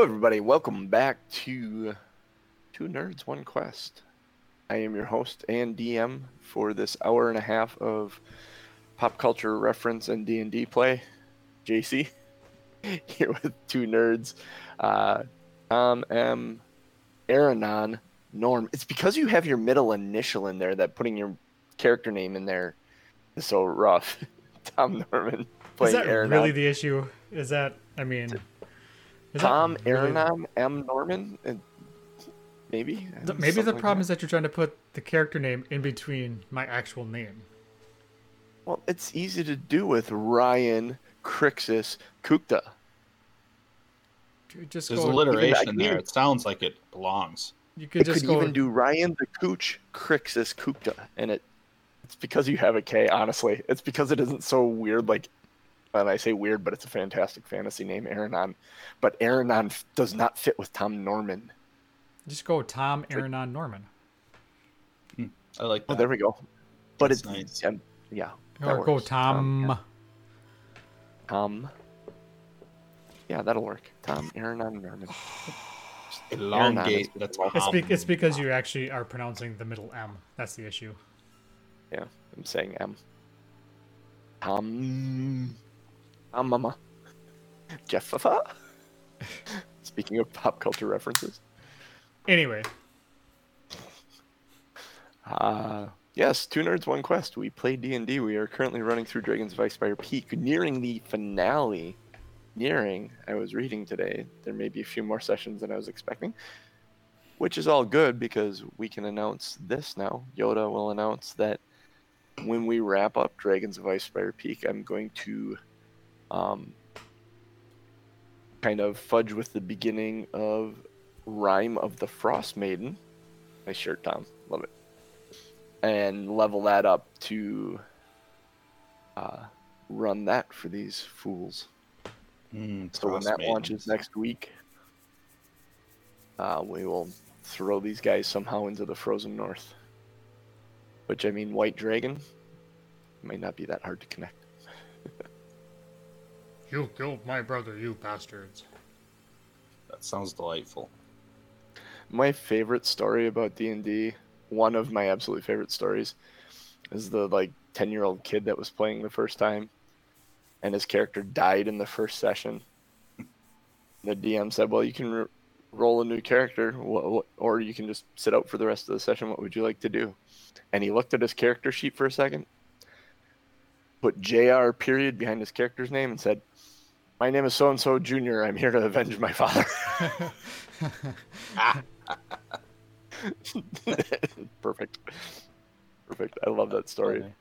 Hello, everybody. Welcome back to Two Nerds, One Quest. I am your host and DM for this hour and a half of pop culture reference and D and D play. JC here with two nerds, uh, Tom M, Aranon, Norm. It's because you have your middle initial in there that putting your character name in there is so rough. Tom Norman playing Is that Aranon. really the issue? Is that I mean is Tom really- Aranon um, M Norman? And maybe. Th- Maybe the Something like problem that. is that you're trying to put the character name in between my actual name. Well, it's easy to do with Ryan Crixus Kukta. You Just There's go. I alliteration can there. even- It sounds like it belongs. You could I just could go. even do Ryan the Cooch Crixus Kukta, and it it's because you have a K. Honestly, it's because it isn't so weird. Like, and I say weird, but it's a fantastic fantasy name, Aranon. But Aranon f- does not fit with Tom Norman. Just go Tom Aaronon Norman, I like Oh, there we go. But That's it's nice. um, yeah. or go works. Tom. Tom. Yeah, that'll work. Tom Aranon Norman. Elongate the It's Tom. It's, be- it's because you actually are pronouncing the middle M. That's the issue. Yeah, I'm saying M. Tom. Tom Mama. Jeffafa. Speaking of pop culture references. Anyway, Uh, yes, two nerds, one quest. We play D and D. We are currently running through Dragon of Ice Spire Peak, nearing the finale. Nearing. I was reading today. There may be a few more sessions than I was expecting, which is all good because we can announce this now. Yoda will announce that when we wrap up Dragon of Ice Spire Peak, I'm going to um, kind of fudge with the beginning of Rime of the Frostmaiden. Nice shirt, Tom. Love it and level that up to uh, run that for these fools. Mm, So when that Maidens. launches next week, uh, we will throw these guys somehow into the frozen north. Which I mean, White Dragon might not be that hard to connect. you killed my brother, you bastards. That sounds delightful. My favorite story about D and D, one of my absolute favorite stories, is the like ten year old kid that was playing the first time, and his character died in the first session. The DM said, "Well, you can r roll a new character, wh- wh- or you can just sit out for the rest of the session. What would you like to do?" And he looked at his character sheet for a second, put Jr. period behind his character's name, and said, "My name is so and so Junior. I'm here to avenge my father." Perfect. Perfect. I love that story. Funny.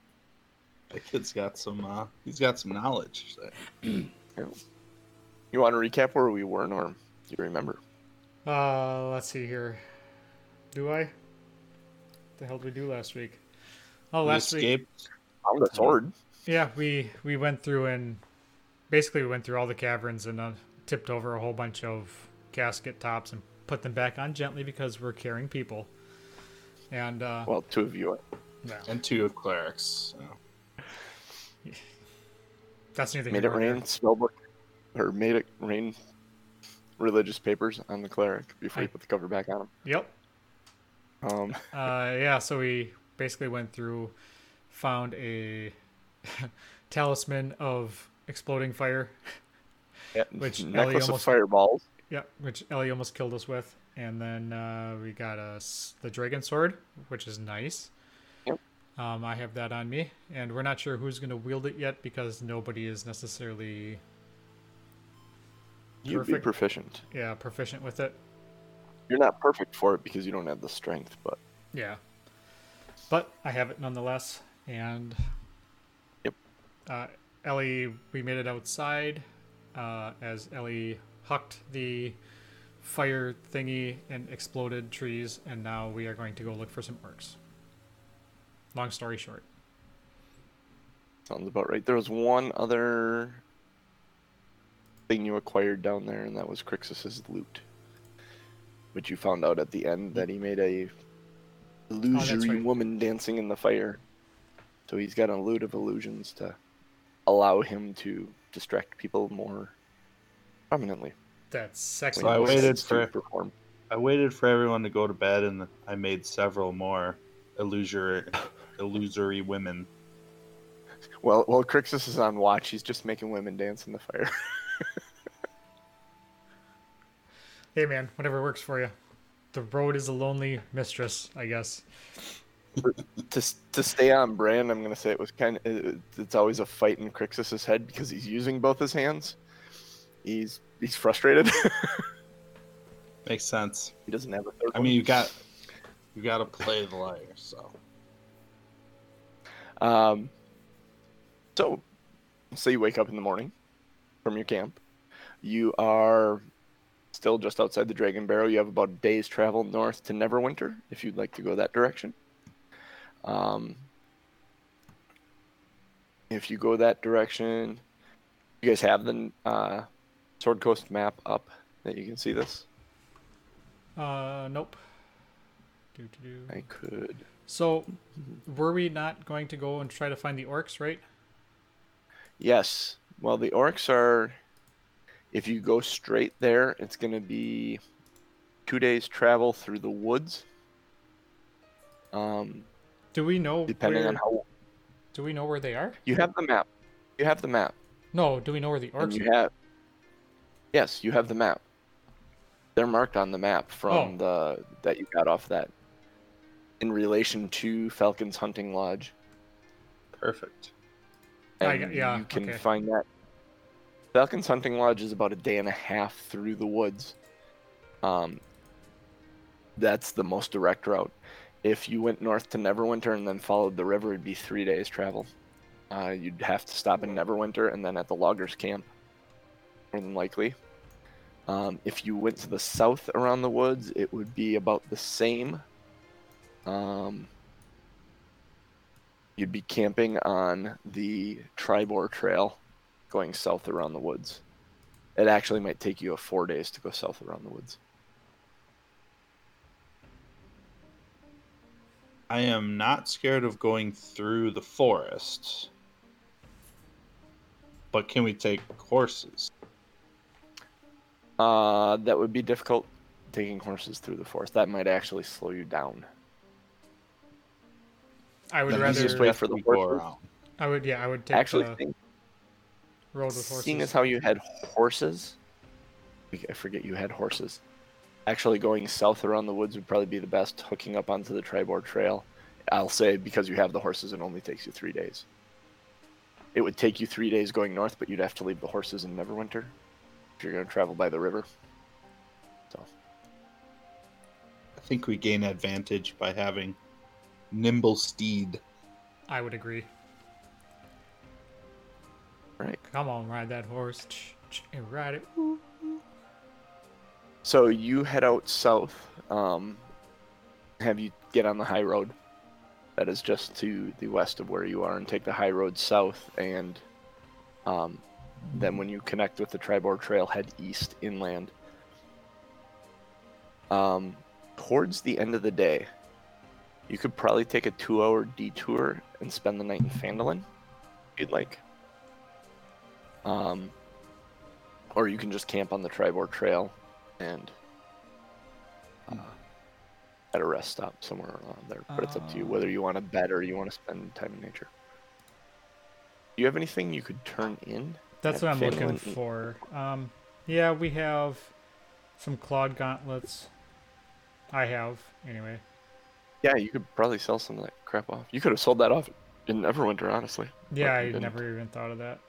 That kid's got some. Uh, he's got some knowledge. You want to recap where we were, Norm? Do you remember? Uh, let's see here. Do I? What the hell did we do last week? Oh, We last week. escaped. Found the sword. Yeah, we we went through and basically we went through all the caverns and uh, tipped over a whole bunch of casket tops and put them back on gently because we're caring people. And uh, Well, two of you. yeah, And two of clerics. so. that's neither Made it nor there. rain spellbook, or made it rain religious papers on the cleric before you put the cover back on him. Yep. Um, Uh, yeah, so we basically went through, found a talisman of exploding fire. yeah, Which Ellie necklace of almost- fireballs. Yep, which Ellie almost killed us with, and then uh, we got us the dragon sword, which is nice. Yep. Um, I have that on me, and we're not sure who's going to wield it yet because nobody is necessarily You'd be proficient. yeah proficient with it. You're not perfect for it because you don't have the strength, but Yeah, but I have it nonetheless, and Yep. Uh, Ellie, we made it outside uh, as Ellie hucked the fire thingy and exploded trees, and now we are going to go look for some orcs. Long story short. sounds about right. There was one other thing you acquired down there, and that was Crixus's loot. Which you found out at the end that he made a illusory right. woman dancing in the fire. So he's got a loot of illusions to allow him to distract people more prominently. That's sexy. So I waited for- perform. I waited for everyone to go to bed, and I made several more illusory, illusory women. Well, while Crixus is on watch, he's just making women dance in the fire. Hey man, whatever works for you. The road is a lonely mistress, I guess. To to stay on brand, I'm gonna say it was kind of it's always a fight in Crixus's head because he's using both his hands. He's he's frustrated. Makes sense. he doesn't have a third. I mean, you got you got to play the liar. So um. So, say you wake up in the morning from your camp. You are still just outside the Dragon Barrow. You have about a day's travel north to Neverwinter if you'd like to go that direction. Um, if you go that direction, you guys have the uh, Sword Coast map up that you can see this. Uh, nope. Do, do, do. I could. So, were we not going to go and try to find the orcs, right? Yes. Well, the orcs are. If you go straight there, it's going to be two days travel through the woods. Um, Do we know depending where, on how Do we know where they are? you have the map. You have the map. No, do we know where the And orcs you are? have. Yes, you have the map. They're marked on the map from Oh. the that you got off that. In relation to Falcon's hunting lodge. perfect. I and got- yeah, you can okay. find that. Falcon's Hunting Lodge is about a day and a half through the woods. Um, that's the most direct route. If you went north to Neverwinter and then followed the river, it'd be three days travel. Uh, you'd have to stop in Neverwinter and then at the loggers' camp, more than likely. Um, if you went to the south around the woods, it would be about the same. Um, you'd be camping on the Triboar Trail going south around the woods. It actually might take you a four days to go south around the woods. I am not scared of going through the forest. But can we take horses? Uh, that would be difficult taking horses through the forest. That might actually slow you down. I would Then rather. easiest way for the we horses. I would, yeah, I would take Actually, the think, road with horses. seeing as how you had horses, I forget you had horses. Actually, going south around the woods would probably be the best. Hooking up onto the Triboar Trail, I'll say because you have the horses, and only takes you three days. It would take you three days going north, but you'd have to leave the horses in Neverwinter if you're going to travel by the river. So I think we gain advantage by having nimble steed. I would agree. right. Come on, ride that horse. Ch- ch- and ride it. Woo. So you head out south. Um, have you get on the high road? That is just to the west of where you are, and take the high road south, and um, then when you connect with the Triboar Trail, head east inland. Um, towards the end of the day, you could probably take a two-hour detour and spend the night in Phandalin, if you'd like. Um, or you can just camp on the Triboar Trail and uh, at a rest stop somewhere around there. But it's up to you Uh. whether you want to bet or you want to spend time in nature. Do you have anything you could turn in? That's what I'm looking for. Um, yeah, we have some clawed gauntlets. I have, anyway. Yeah, you could probably sell some of that crap off. You could have sold that off in Neverwinter, honestly. Yeah, I didn't. never even thought of that.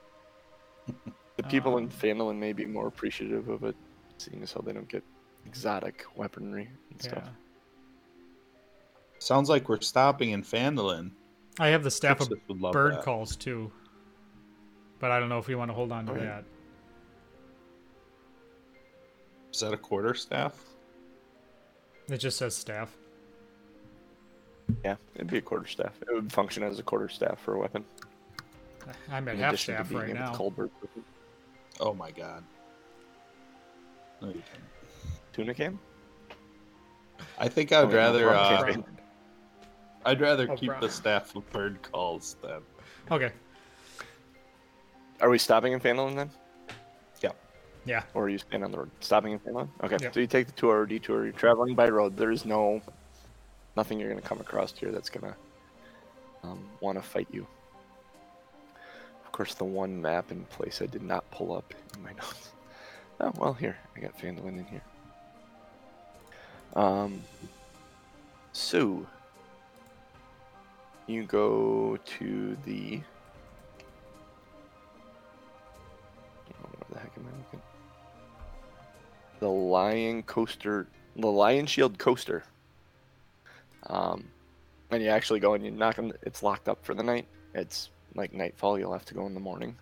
The people in Um, Phandalin may be more appreciative of it, seeing as how they don't get exotic weaponry and stuff. Yeah. Sounds like we're stopping in Phandalin. I have the staff of love bird that. calls too. But I don't know if we want to hold on to oh, Alright. that. Is that a quarter staff? It just says staff. Yeah, it'd be a quarter staff. It would function as a quarter staff for a weapon. I'm at in half addition to staff being right able now. cull birds with it. Oh my god. No, you didn't. Tuna cam? I think I'd Oh, no, rather wrong uh, campaign. I'd rather Oh, keep bro. the staff of bird calls than Okay. Are we stopping in Phandalin then? Yeah. Yeah. Or are you staying on the road? Stopping in Phelan? Okay. Yep. So you take the two hour detour. You're traveling by road. There is no nothing you're gonna come across here that's gonna um, want to fight you. Of course, the one map in place I did not pull up in my notes. Oh well, here I got Phandalin in here. Um. So you go to the. Where the heck am I looking? The Lion Coaster, the Lionshield Coster. Um, and you actually go and you knock on. It's locked up for the night. It's like nightfall. You'll have to go in the morning.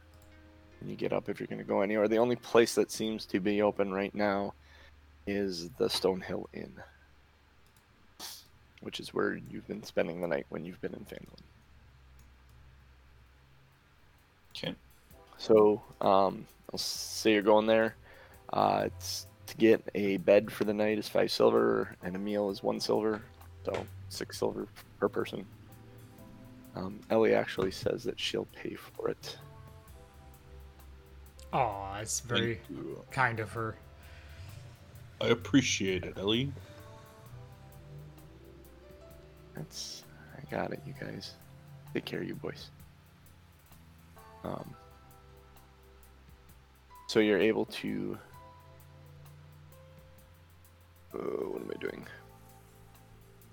And you get up if you're going to go anywhere. The only place that seems to be open right now is the Stonehill Inn, which is where you've been spending the night when you've been in Phandalin. Okay. So, um, I'll say you're going there. Uh, it's to get a bed for the night is five silver, and a meal is one silver, so six silver per person. Um, Ellie actually says that she'll pay for it. Oh, it's very kind of her. I appreciate it, Ellie. That's I got it, you guys. Take care, you boys. Um, so you're able to. Uh, what am I doing?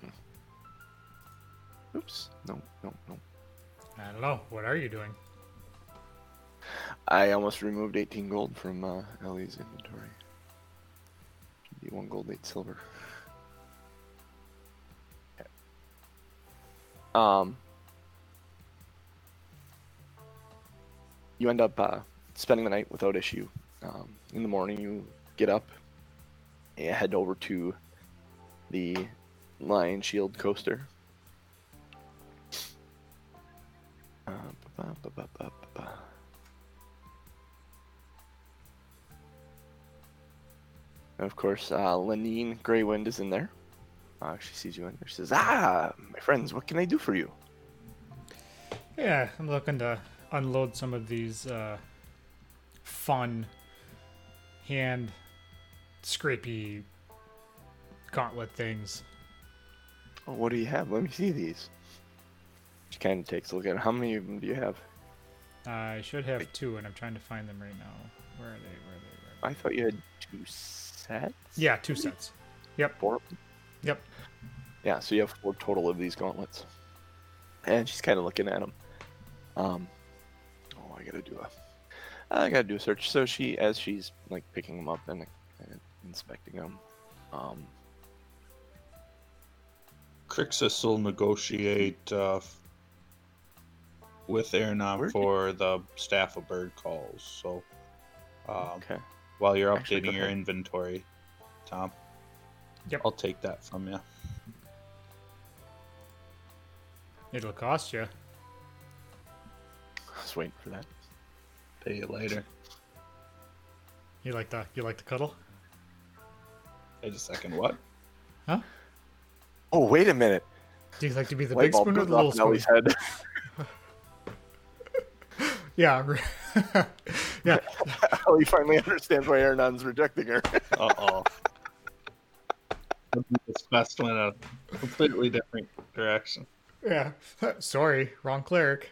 Hmm. Oops! No, no, no. I don't know. What are you doing? I almost removed 18 gold from uh, Ellie's inventory. Be one gold, eight silver. Okay. Um, you end up uh, spending the night without issue. Um, in the morning, you get up and head over to the Lionshield Coster. Uh, ba- ba- ba- And of course, uh, Linene Graywind is in there. Uh, she sees you in there. She says, Ah, my friends, what can I do for you? Yeah, I'm looking to unload some of these uh, fun hand scrapey gauntlet things. Oh, what do you have? Let me see these. She kind of takes a look at it. How many of them do you have? I should have two, and I'm trying to find them right now. Where are they? Where are they? Where are I thought you had two sets? Yeah, two sets. Yep. Four? Yep. Yeah, so you have four total of these gauntlets. And she's kind of looking at them. Um, oh, I gotta do a, I gotta do a search. So she, as she's like picking them up and, and inspecting them, um, Crixus will negotiate uh, with Erna for the staff of bird calls. So, um, okay. While you're Actually, updating your inventory, Tom, Yep. I'll take that from you. It'll cost you. I was waiting for that. Pay you later. You like the you like the cuddle? Wait a second. What? Huh? Oh, wait a minute. Do you like to be the Light big spoon or the little spoon? Head. Yeah. re- yeah. Ellie finally understands why Ernon's rejecting her. Uh oh. this quest went a completely different direction. Yeah. Sorry, wrong cleric.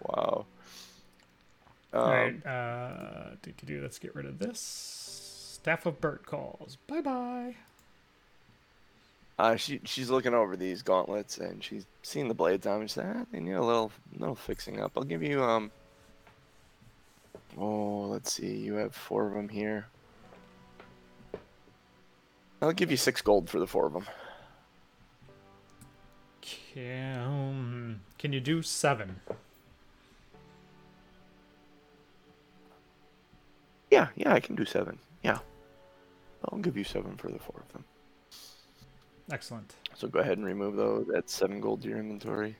wow. Um, All right. Uh, do, do, do, let's get rid of this. Staff of Burt calls. Bye bye. Uh, she she's looking over these gauntlets and she's seeing the blades on. them. She's like, ah, they need a little little fixing up. I'll give you um. Oh, let's see. You have four of them here. I'll give you six gold for the four of them. Can, can you do seven? Yeah, yeah, I can do seven. Yeah, I'll give you seven for the four of them. Excellent. So go ahead and remove those. That's seven gold to your inventory.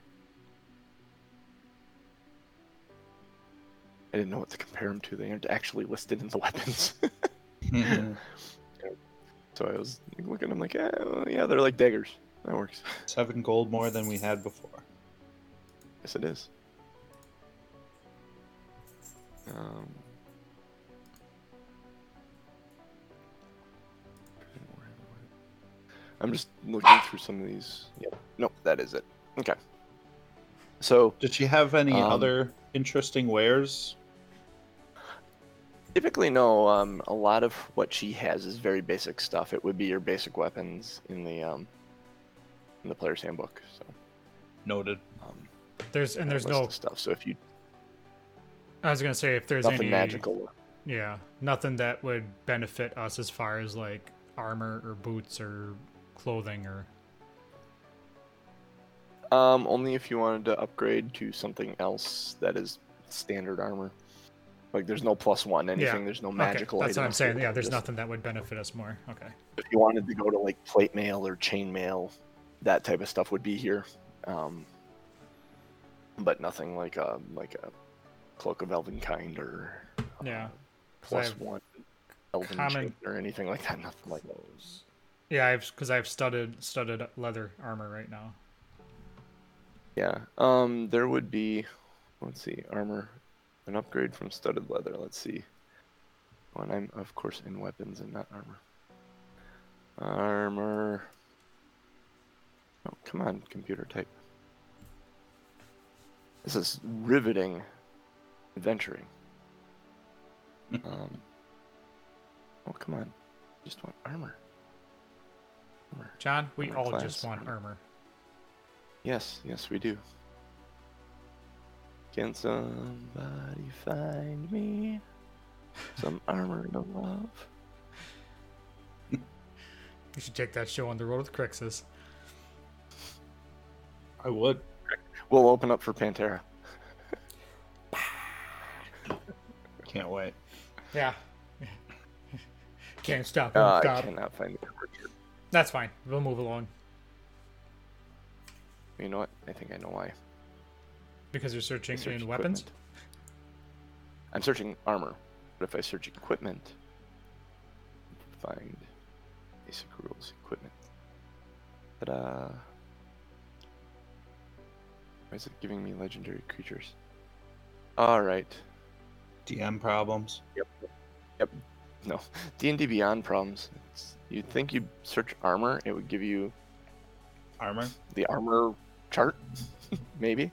I didn't know what to compare them to. They aren't actually listed in the weapons. so I was looking at them like, yeah, well, yeah, they're like daggers. That works. Seven gold more than we had before. yes, it is. Um, I'm just looking through some of these. Yep. Nope, that is it. Okay. So Did she have any Um, other interesting wares? typically, no. Um, a lot of what she has is very basic stuff. It would be your basic weapons in the um, in the player's handbook. So Noted. um, There's and there's no. stuff. So if you I was gonna say if there's nothing any magical. Yeah, nothing that would benefit us as far as like armor or boots or clothing or. Um, only if you wanted to upgrade to something else that is standard armor. Like there's no plus one anything. There's no magical. Okay, that's what I'm saying. Yeah, there's Just- nothing that would benefit us more. Okay. If you wanted to go to like plate mail or chain mail, that type of stuff would be here. Um, but nothing like a like a cloak of elven kind or Yeah. I plus one elven common- chain or anything like that. Nothing like that. Yeah, I've because I've studded studded leather armor right now. Yeah. Um, there would be, let's see, armor, an upgrade from studded leather. Let's see. When I'm of course in weapons and not armor. Armor. Oh, come on, computer type. This is riveting adventuring. um. Oh, come on. Just want armor. Armor. John, we Armor all class, just want armor. armor. Yes, yes, we do. Can somebody find me some armor to love? You should take that show on the road with Crixus. I would. We'll open up for Pantera. Can't wait. Yeah. Can't stop. Uh, won't I stop. cannot find the armor shirt. That's fine. We'll move along You know what? I think I know why. because you're searching search in weapons. equipment. I'm searching armor, but if I search equipment, find basic rules equipment. Ta-da! Why is it giving me legendary creatures? All right. DM problems. No, D and D Beyond problems. It's, you'd think you'd search armor, it would give you Armor. the armor chart, maybe.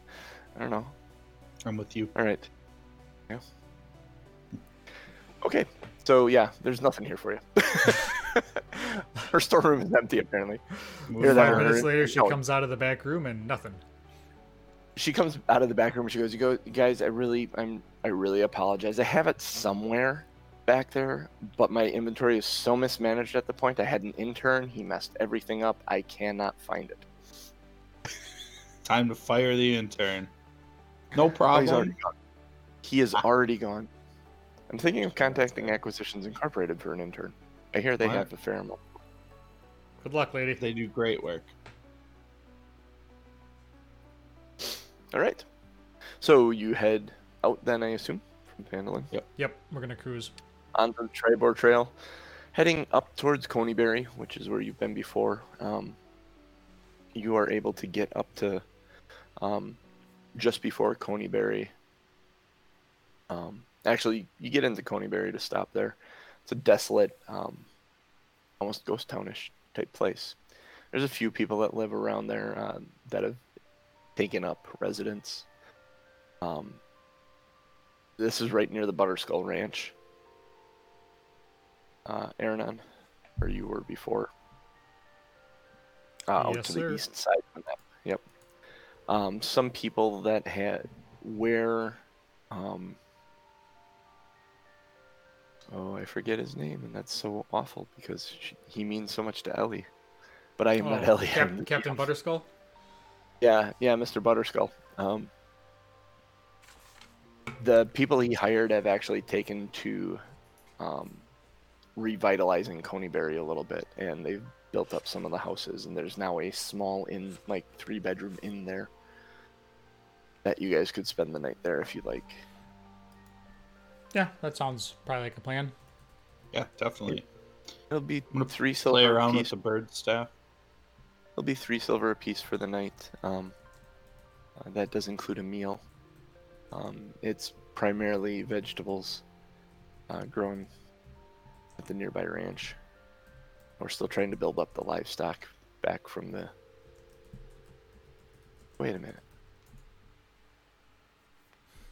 I don't know. I'm with you. All right. Yeah. Okay. So yeah, there's nothing here for you. Her storeroom is empty apparently. That, Five. Minutes later, she No. comes out of the back room and nothing. She comes out of the back room. and She goes, "You go, guys. I really, I'm, I really apologize. I have it somewhere back there, but my inventory is so mismanaged at the point. I had an intern. He messed everything up. I cannot find it. Time to fire the intern. No Oh, problem. already gone. He is ah. already gone. I'm thinking of contacting Acquisitions Incorporated for an intern. I hear they What? have a fair amount. Good luck, lady. They do great work. All right. So you head out then, I assume, from Phandalin Yep, we're gonna cruise. Onto the Triboar Trail, heading up towards Conyberry, which is where you've been before. Um, you are able to get up to um, just before Conyberry. Um, actually, you get into Conyberry to stop there. It's a desolate, um, almost ghost townish type place. There's a few people that live around there uh, that have taken up residence. Um, this is right near the Butterskull Ranch, uh, Aranon, where you were before. Uh, out to sir. the east side of the map. Yep. Um, some people that had where, um, oh, I forget his name, and that's so awful because she, he means so much to Ellie. But I am not Oh, Ellie. Cap- Captain Butterskull. Yeah, yeah, Mr. Butterskull. Um, the people he hired have actually taken to um, revitalizing Conyberry a little bit, and they've built up some of the houses, and there's now a small in like three bedroom inn there that you guys could spend the night there if you like. Yeah, that sounds probably like a plan. Yeah, definitely. It'll be gonna three Play silver around with apiece. the bird staff. It'll be three silver apiece for the night. Um, uh, that does include a meal. Um, it's primarily vegetables uh, grown at the nearby ranch. We're still trying to build up the livestock back from the. Wait a minute.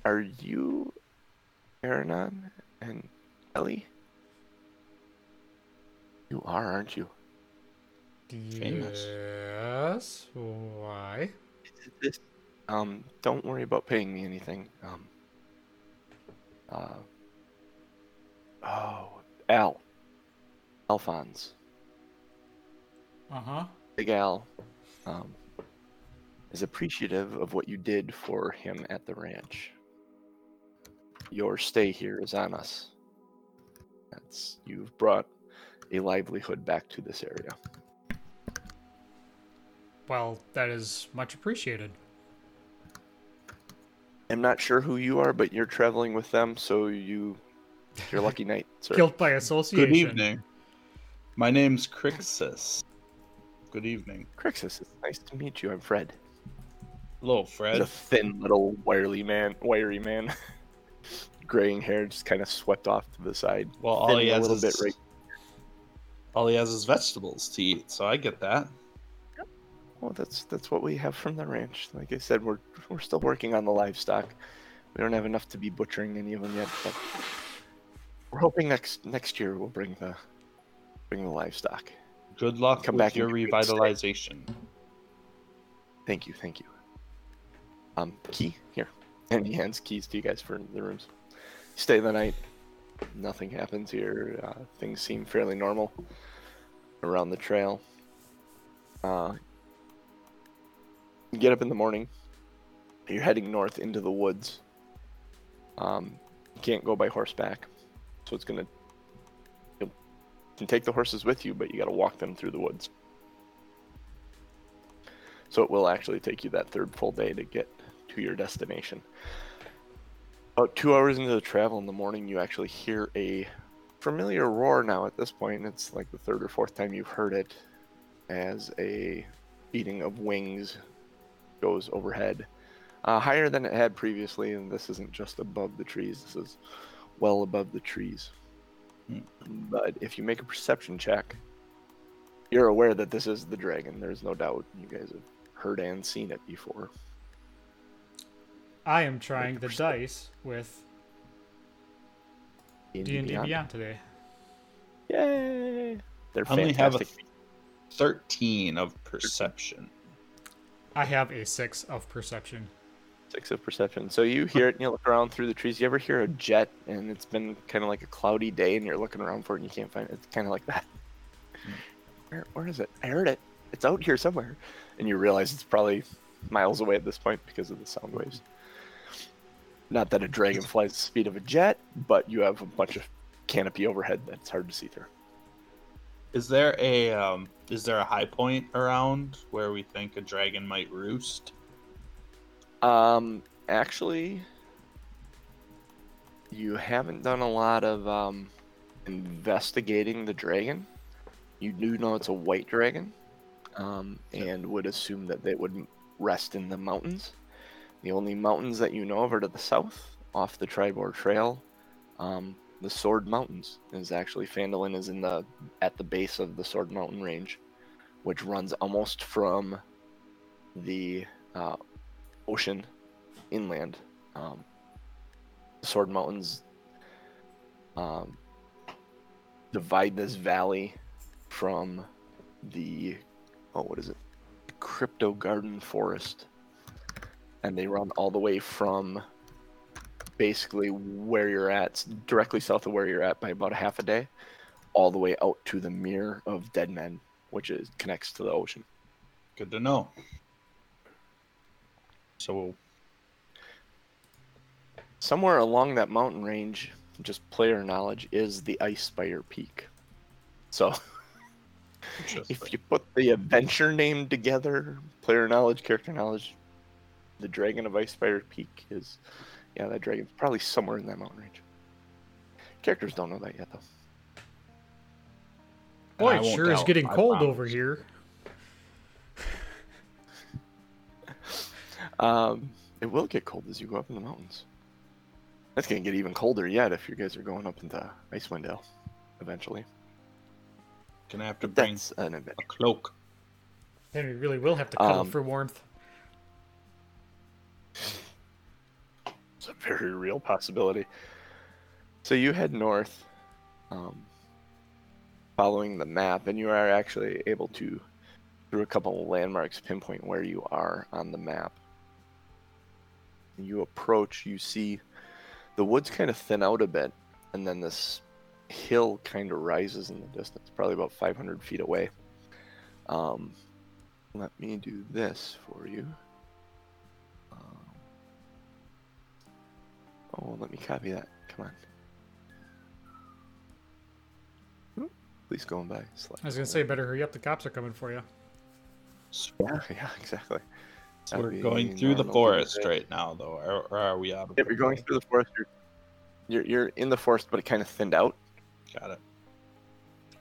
Are you Aranon and Ellie? You are, aren't you? Famous. Yes. Why? Um, don't worry about paying me anything. Um, uh, oh, Al. Alphonse. Uh huh. Big Al, um, is appreciative of what you did for him at the ranch. Your stay here is on us. That's you've brought a livelihood back to this area. Well, that is much appreciated. I'm not sure who you are, but you're traveling with them, so you, your lucky night, sir. Guilt by association. Good evening. My name's Crixus. Good evening. Crixus, it's nice to meet you. I'm Fred. Hello, He's Fred. a thin little wiry man, wiry man, graying hair just kind of swept off to the side. Well, all Thin he a has little is bit right. all he has is vegetables to eat, so I get that. Well, that's that's what we have from the ranch. Like I said, we're we're still working on the livestock. We don't have enough to be butchering any of them yet, but we're hoping next next year we'll bring the bring the livestock. Good luck Come with back your and get good steak. revitalization. Thank you, thank you. Um, key here, and he hands keys to you guys for the rooms. Stay the night. Nothing happens here. Uh, things seem fairly normal around the trail. Uh, get up in the morning. You're heading north into the woods. Um, you can't go by horseback, so it's gonna. You can take the horses with you, but you got to walk them through the woods. So it will actually take you that third full day to get to your destination. About two hours into the travel in the morning, you actually hear a familiar roar now at this point. It's like the third or fourth time you've heard it as a beating of wings goes overhead. Uh, higher than it had previously, and this isn't just above the trees, this is well above the trees. Hmm. But if you make a perception check, you're aware that this is the dragon. There's no doubt. You guys have heard and seen it before. I am trying the percep- dice with D and D Beyond today. Yay! They're I only have a thirteen of perception. I have a six of perception. Six of perception. So you hear it and you look around through the trees. You ever hear a jet and it's been kind of like a cloudy day and you're looking around for it and you can't find it? It's kind of like that. Where, where is it? I heard it. It's out here somewhere. And you realize it's probably miles away at this point because of the sound waves. Not that a dragon flies the speed of a jet, but you have a bunch of canopy overhead that's hard to see through. Is there a um, is there a high point around where we think a dragon might roost? Um, actually, you haven't done a lot of um, investigating the dragon. You do know it's a white dragon, um, and would assume that they would rest in the mountains. The only mountains that you know of are to the south, off the Triboar Trail. Um, the Sword Mountains is actually Phandalin is in the at the base of the Sword Mountain range, which runs almost from the uh, ocean inland. Um, the Sword Mountains um, divide this valley from the oh what is it Kryptgarden forest and they run all the way from basically where you're at directly south of where you're at by about a half a day all the way out to the mirror of dead men which is connects to the ocean Good to know. So somewhere along that mountain range just player knowledge is the ice spire peak so if you put the adventure name together, player knowledge, character knowledge, the Dragon of Ice Spire Peak is, yeah, that dragon's probably somewhere in that mountain range. Characters don't know that yet, though. Boy, it won't sure is getting I cold promise. over here. Um, it will get cold as you go up in the mountains. That's gonna get even colder yet if you guys are going up into Icewind Dale eventually. Gonna have to bring That's an adventure. a cloak. Then we really will have to cuddle Um, for warmth. It's a very real possibility. So you head north, um, following the map, and you are actually able to, through a couple of landmarks, pinpoint where you are on the map. And you approach, you see the woods kind of thin out a bit, and then this hill kind of rises in the distance, probably about 500 feet away. Um, let me do this for you. Um, Oh, let me copy that. Come on. Please going by. I was gonna say, better hurry up. The cops are coming for you. Yeah, yeah, exactly. So That'd we're going through the forest today. right now, though, or, or are we out of? Yep, you're going through the forest. You're, you're you're in the forest, but it kind of thinned out. Got it.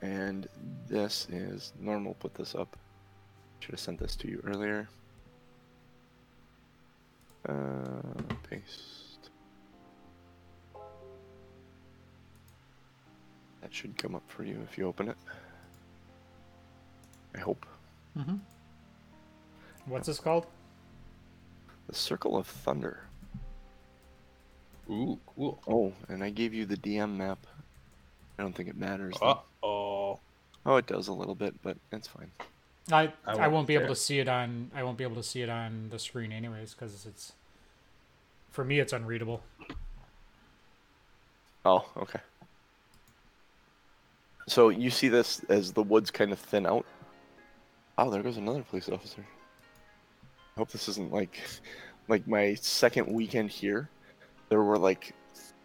And this is normal. Put this up. Should have sent this to you earlier. Uh, paste. That should come up for you if you open it. I hope. Mm-hmm. What's this called? The Circle of Thunder. Ooh, cool. Oh, and I gave you the DM map. I don't think it matters. Uh oh. Oh, it does a little bit, but it's fine. I I I, won't won't be able to see it on I won't be able to see it on the screen anyways because it's for me it's unreadable. Oh, okay. So you see this as the woods kind of thin out. Oh, there goes another police officer. I hope this isn't like like my second weekend here. There were like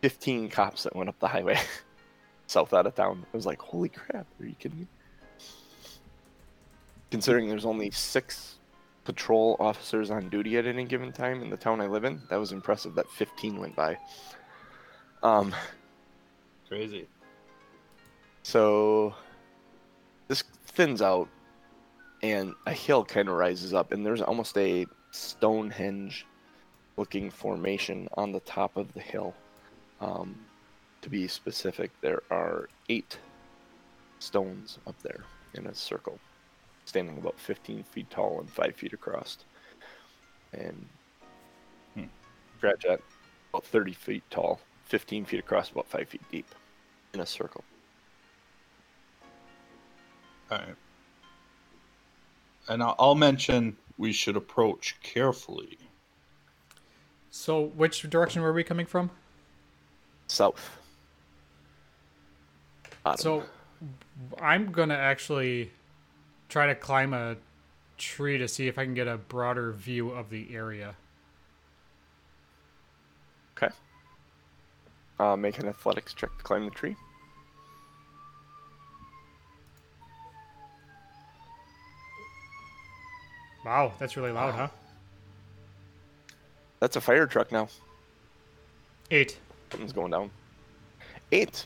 15 cops that went up the highway south out of town. I was like, holy crap, are you kidding me? Considering there's only six patrol officers on duty at any given time in the town I live in, that was impressive that 15 went by. Um, Crazy. so this thins out and a hill kind of rises up and there's almost a Stonehenge looking formation on the top of the hill. Um, to be specific, there are eight stones up there in a circle, standing about 15 feet tall and 5 feet across. And Hmm. scratch that, about 30 feet tall, 15 feet across, about 5 feet deep in a circle. All right. And I'll, I'll mention we should approach carefully. So which direction were we coming from? South. Bottom. So I'm gonna actually try to climb a tree to see if I can get a broader view of the area. Okay. Uh, make an athletics check to climb the tree. Wow, that's really loud, huh? That's a fire truck now. Eight. Something's going down. Eight.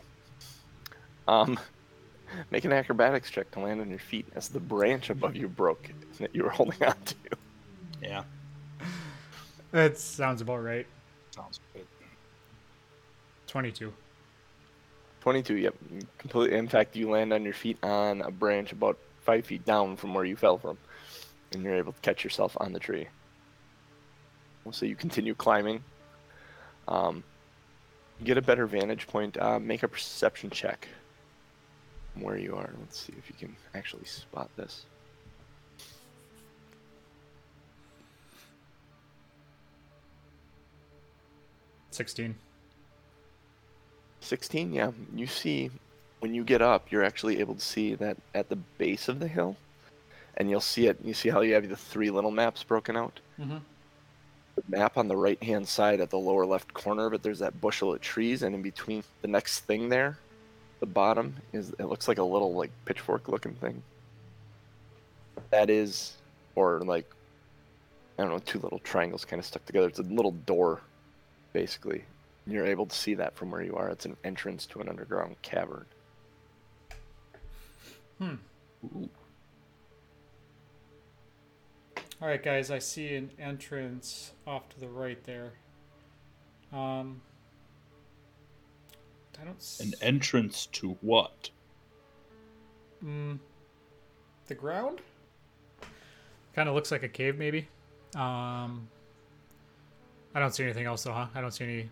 Um, make an acrobatics check to land on your feet as the branch above you broke that you were holding on to. Yeah. That sounds about right. Sounds good. Twenty-two. 22, yep. Completely. In fact, you land on your feet on a branch about five feet down from where you fell from, and you're able to catch yourself on the tree. So you continue climbing. Um, get a better vantage point. Uh, make a perception check from where you are. Let's see if you can actually spot this. Sixteen. 16, yeah. You see, when you get up, you're actually able to see that at the base of the hill, and you'll see it. You see how you have the three little maps broken out? Mm-hmm. The map on the right hand side at the lower left corner, but there's that bushel of trees, and in between the next thing there, the bottom is it looks like a little like pitchfork looking thing. That is, or like, I don't know, two little triangles kind of stuck together. It's a little door, basically. You're able to see that from where you are. It's an entrance to an underground cavern. Hmm. Ooh. All right, guys. I see an entrance off to the right there. Um, I don't. s- An entrance to what? Mm, the ground kind of looks like a cave, maybe. Um, I don't see anything else though, huh? I don't see any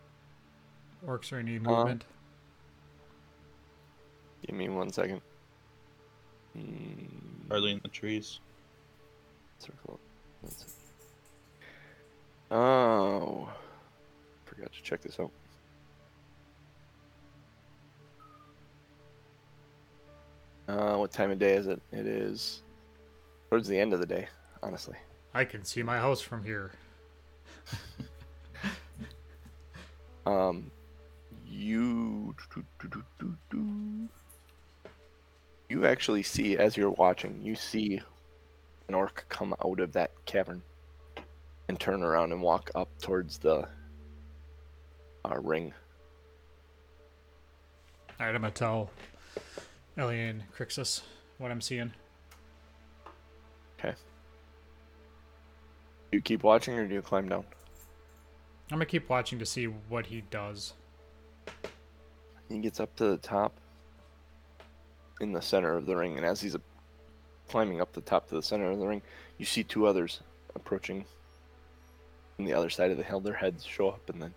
orcs or any movement. Give me one second. Mm, Are they in the trees? circle. Oh, forgot to check this out. Uh, what time of day is it? It is towards the end of the day, honestly. I can see my house from here. Um, you you actually see as you're watching, you see an orc come out of that cavern and turn around and walk up towards the uh, ring. All right, I'm gonna tell Elian Crixus what I'm seeing. Okay. Do you keep watching or do you climb down? I'm gonna keep watching to see what he does. He gets up to the top in the center of the ring, and as he's climbing up the top to the center of the ring, you see two others approaching from the other side of the hill. Their heads show up, and then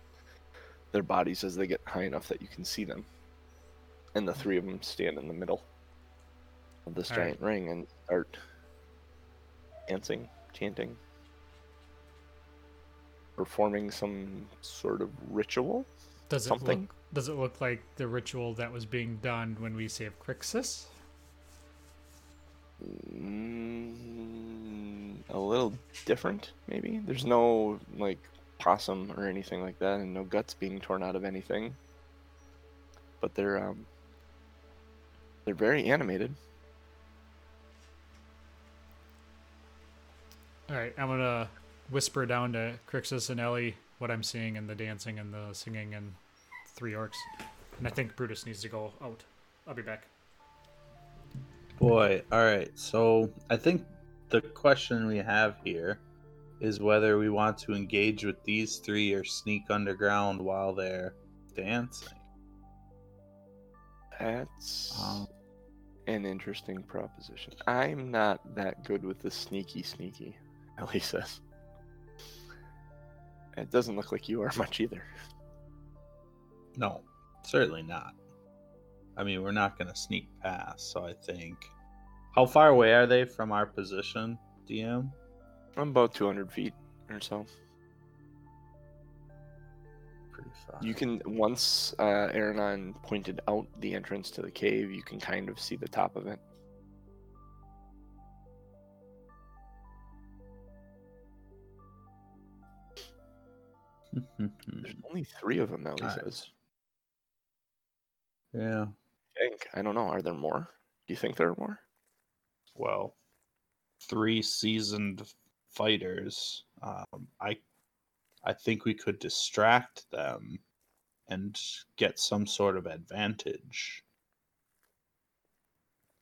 their bodies as they get high enough that you can see them. And the three of them stand in the middle of this All right. giant ring and start dancing, chanting, performing some sort of ritual. Does it Something. look? Does it look like the ritual that was being done when we saved Crixus? Mm, a little different, maybe. There's no like possum or anything like that, and no guts being torn out of anything. But they're um, they're very animated. All right, I'm gonna whisper down to Crixus and Ellie what I'm seeing and the dancing and the singing and three orcs. And I think Brutus needs to go out. I'll be back. Boy, all right. So I think the question we have here is whether we want to engage with these three or sneak underground while they're dancing. That's Um, an interesting proposition. I'm not that good with the sneaky sneaky, Ellie says. It doesn't look like you are much either. No, certainly not. I mean, we're not going to sneak past, so I think. How far away are they from our position, DM? I'm about 200 feet or so. Pretty far. You can once uh, Aranon pointed out the entrance to the cave, you can kind of see the top of it. There's only three of them, Ellie Alright. says. yeah. I think. I don't know. Are there more? Do you think there are more? Well, three seasoned fighters. Um, I, I think we could distract them, and get some sort of advantage.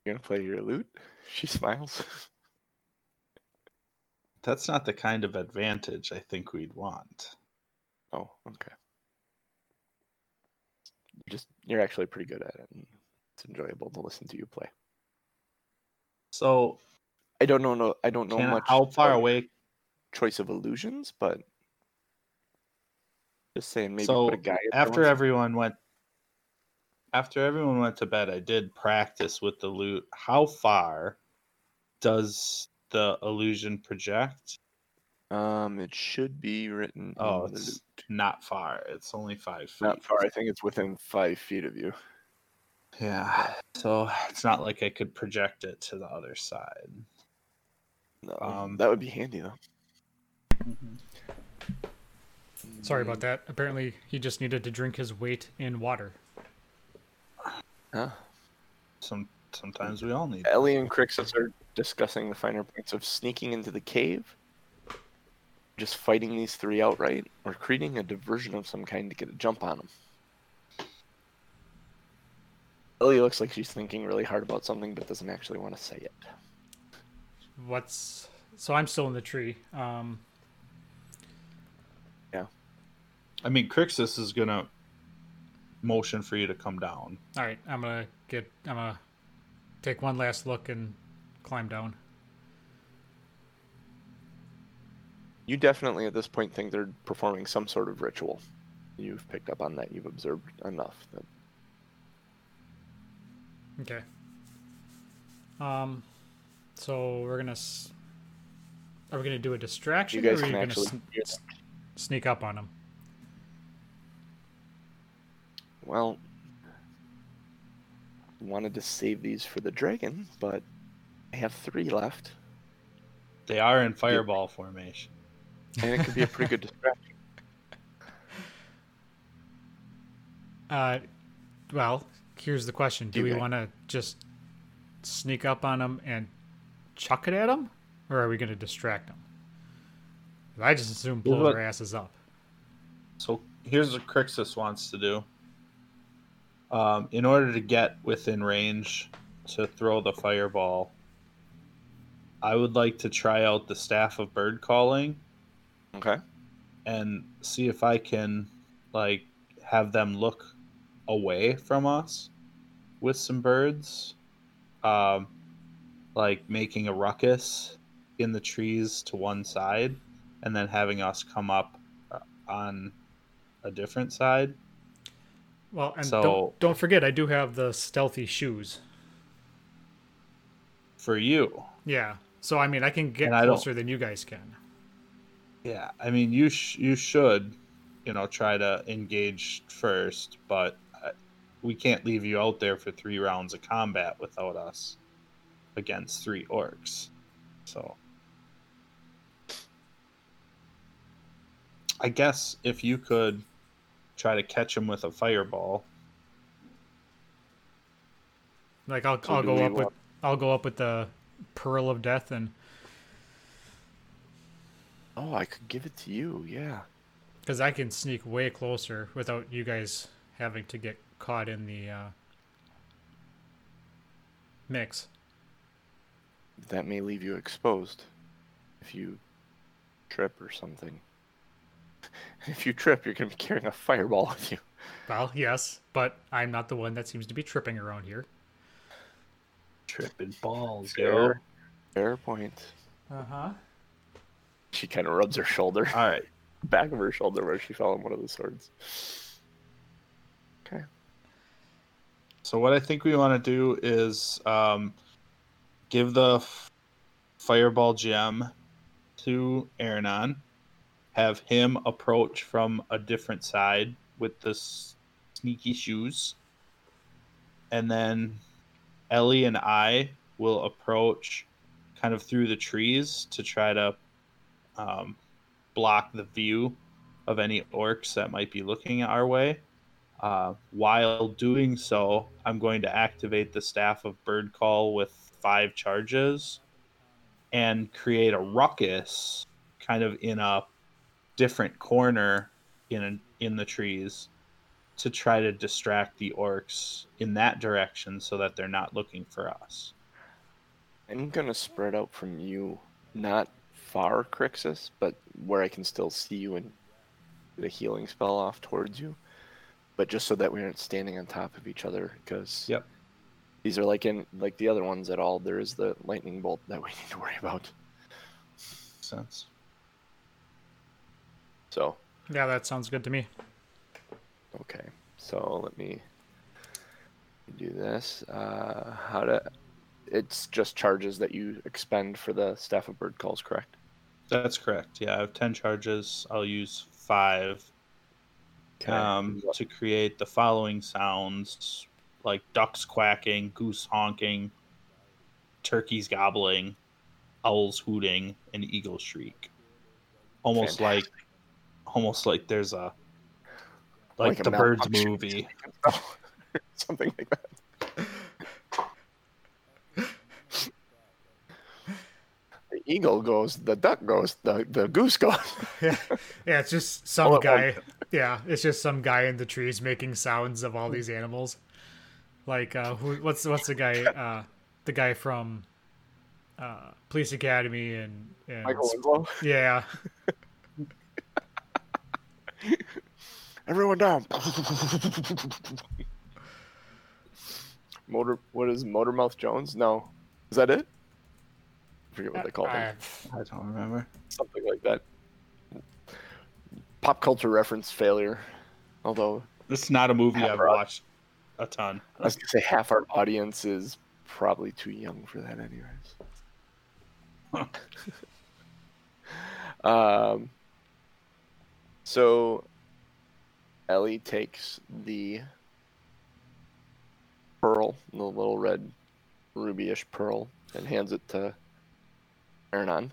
You're gonna play your lute? She smiles. That's not the kind of advantage I think we'd want. oh, okay. You just you're actually pretty good at it. It's enjoyable to listen to you play. So, I don't know. No, I don't know much. how far away? Choice of illusions, but just saying maybe so put a guy after everyone went, after everyone went to bed, I did practice with the lute. How far does the illusion project? Um, it should be written. Oh, it's not far. It's only five feet. not far. I think it's within five feet of you. Yeah. So it's not like I could project it to the other side. No, Um, that would be handy though. Sorry about that. Apparently, he just needed to drink his weight in water. Huh? Some sometimes we all need. Ellie and Crixus are discussing the finer points of sneaking into the cave, just fighting these three outright, or creating a diversion of some kind to get a jump on them. Ellie looks like she's thinking really hard about something, but doesn't actually want to say it. What's so? I'm still in the tree. Um, yeah. I mean, Crixus is gonna motion for you to come down. All right, I'm gonna get. I'm gonna take one last look and climb down. You definitely at this point think they're performing some sort of ritual. You've picked up on that. You've observed enough. That... Okay. Um, so we're gonna. s- Are we gonna do a distraction? You guys or are can you gonna s- sneak up on them? Well, I wanted to save these for the dragon, but I have three left, They are in fireball formation. and it could be a pretty good distraction. Uh, well, here's the question: Do we want to just sneak up on them and chuck it at them, or are we gonna distract them? I just assume blow what- their asses up. So here's what Crixus wants to do. Um, in order to get within range to throw the fireball, I would like to try out the staff of bird calling Okay. and see if I can like have them look away from us with some birds, um, like making a ruckus in the trees to one side, and then having us come up uh, on a different side. Well, and So- don't don't forget, I do have the stealthy shoes. For you, Yeah. So I mean, I can get closer than you guys can. yeah. I mean, you sh- you should, you know, try to engage first, but we can't leave you out there for three rounds of combat without us against three orcs. So, I guess if you could try to catch him with a fireball, Like I'll So I'll go we up with I'll go up with the pearl of death and Oh, I could give it to you. Yeah. because I can sneak way closer without you guys having to get caught in the uh, mix. That may leave you exposed if you trip or something. If you trip, you're going to be carrying a fireball with you. Well, yes, but I'm not the one that seems to be tripping around here. tripping balls, yo. Fair, fair point. Uh huh. She kind of rubs her shoulder, All right. back of her shoulder where she fell on one of the swords. Okay. So what I think we want to do is um, give the fireball gem to Aranon, have him approach from a different side with the sneaky shoes, and then Ellie and I will approach kind of through the trees to try to um, block the view of any orcs that might be looking our way. Uh, while doing so, I'm going to activate the staff of bird call with five charges and create a ruckus kind of in a different corner in in the trees to try to distract the orcs in that direction so that they're not looking for us. I'm going to spread out from you, not far, Crixus, but where I can still see you and the healing spell off towards you. But just so that we aren't standing on top of each other, because Yep. these are like in like the other ones at all. There is the lightning bolt that we need to worry about. Sense. So Yeah, that sounds good to me. okay, so let me do this. Uh, how to? It's just charges that you expend for the staff of bird calls, correct? That's correct. Yeah, I have 10 charges. I'll use five Okay. um, to create the following sounds like ducks quacking, goose honking, turkeys gobbling, owls hooting, and eagle shriek. Almost Fantastic. like, almost like there's a like, Like the birds movie. Something like that. Eagle goes, the duck goes, the, the goose goes. Yeah, yeah. It's just some All at guy. Yeah, it's just some guy in the trees making sounds of all these animals. Like, uh, who? What's what's the guy? Uh, the guy from uh, Police Academy and, and Michael Winslow. yeah, Everyone down. Motor. What is Motormouth Jones? No, is that it? I forget what they called him. Uh, I don't remember. Something like that. Pop culture reference failure. Although This is not a movie I've bro. watched a ton. I was gonna say half our audience is probably too young for that, anyways. um. So, Ellie takes the pearl, the little red rubyish pearl, and hands it to Aranon.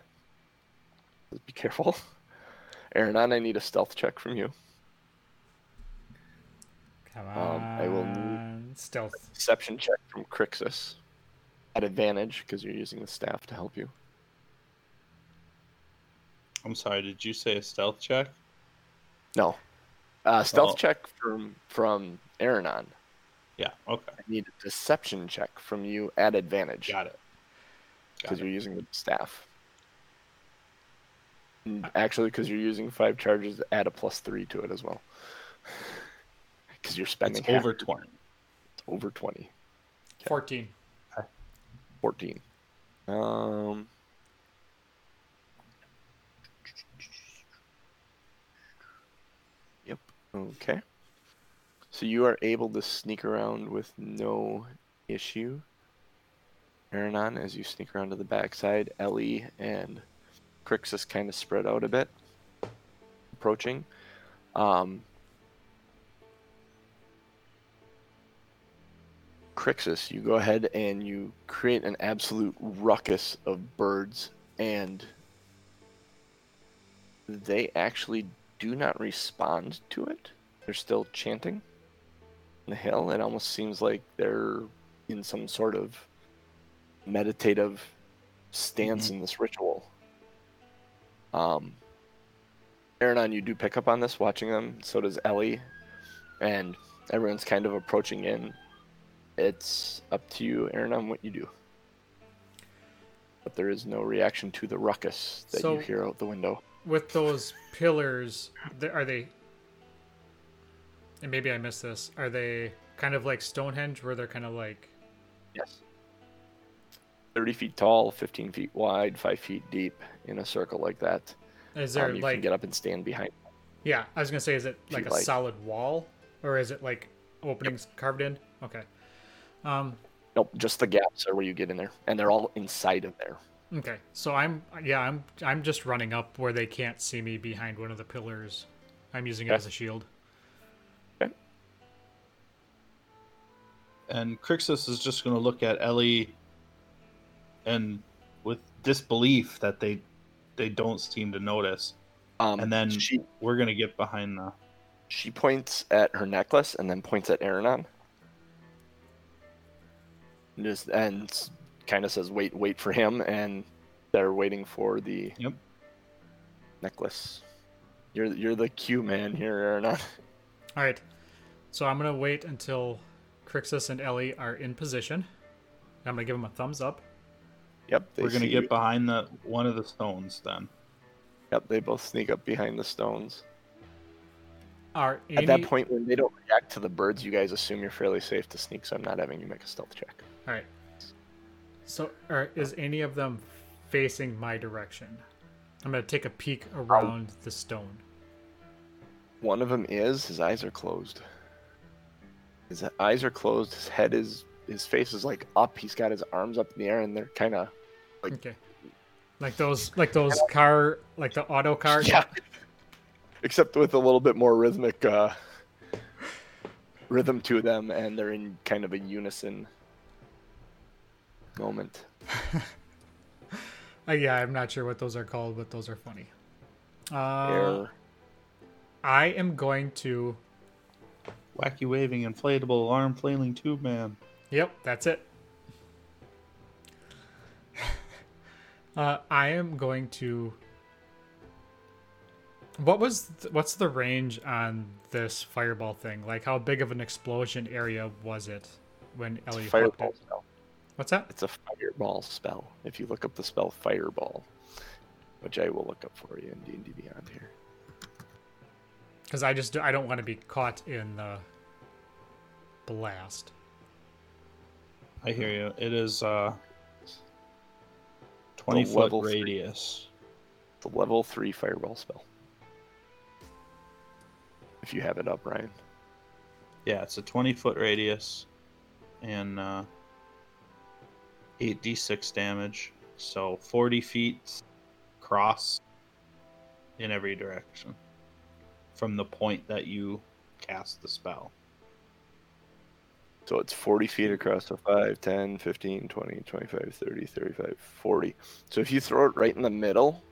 Be careful. Aranon, I need a stealth check from you. Come Um, I will on. Stealth. Deception check from Crixus. At advantage, because you're using the staff to help you. I'm sorry, did you say a stealth check? No. Uh, stealth Oh. check from from Aranon. Yeah, okay. I need a deception check from you at advantage. Got it. Because you're using the staff. And actually, because you're using five charges, add a plus three to it as well. Because you're spending It's over 20. It's over 20. 14. 14. Um. Yep. Okay. So you are able to sneak around with no issue. Aranon, as you sneak around to the backside, Ellie and Crixus kind of spread out a bit, approaching. Um, Crixus, you go ahead and you create an absolute ruckus of birds, and they actually do not respond to it. They're still chanting the hill. It almost seems like they're in some sort of meditative stance in this ritual. Um, Aranon, you do pick up on this watching them. So does Ellie, and everyone's kind of approaching in it's up to you, Aaron, on what you do. But there is no reaction to the ruckus that So- you hear out the window. With those pillars, are they. And maybe I missed this. Are they kind of like Stonehenge where they're kind of like. Yes. 30 feet tall, 15 feet wide, 5 feet deep in a circle like that. Is there Um, you like. can get up and stand behind. Yeah, I was gonna say, is it like a like. solid wall, or is it like openings carved in? Okay. Um. Nope, just the gaps are where you get in there, and they're all inside of there. Okay. So I'm yeah I'm I'm just running up where they can't see me behind one of the pillars. I'm using it as a shield. Okay. And Crixus is just going to look at Ellie and with disbelief that they they don't seem to notice. Um, And then she we're going to get behind the she points at her necklace and then points at Aranon. And Just and kind of says, "Wait, wait for him," and they're waiting for the Yep. necklace. You're you're the cue man here, Aranon. All right. So I'm gonna wait until Crixus and Ellie are in position. I'm gonna give them a thumbs up. Yep, they we're going to see get you. behind the one of the stones then. Yep, they both sneak up behind the stones. Are any At that point, when they don't react to the birds, you guys assume you're fairly safe to sneak. So I'm not having you make a stealth check. all right? So are, is any of them facing my direction? I'm gonna take a peek around the stone. One of them is his eyes are closed. His eyes are closed. His head is his face is like up. He's got his arms up in the air, and they're kind of Okay. Like those, like those car, like the auto car. yeah, except with a little bit more rhythmic uh, rhythm to them, and they're in kind of a unison moment. Uh, yeah, I'm not sure what those are called, but those are funny. Uh, Air. I am going to. Wacky waving inflatable arm flailing tube man. Yep, that's it. uh, I am going to. What was th- what's the range on this fireball thing? Like, how big of an explosion area was it when Ellie hooked Fireball it? spell. What's that? It's a fireball spell. If you look up the spell fireball, which I will look up for you in D and D Beyond here. Because I just I don't want to be caught in the blast. I hear you. It is uh, 20 foot level three. radius. The level three fireball spell. If you have it up, Ryan. Yeah, it's a 20 foot radius and uh, 8d6 damage. So 40 feet cross in every direction from the point that you cast the spell. So it's 40 feet across, so 5, 10, 15, 20, 25, 30, 35, 40. So if you throw it right in the middle,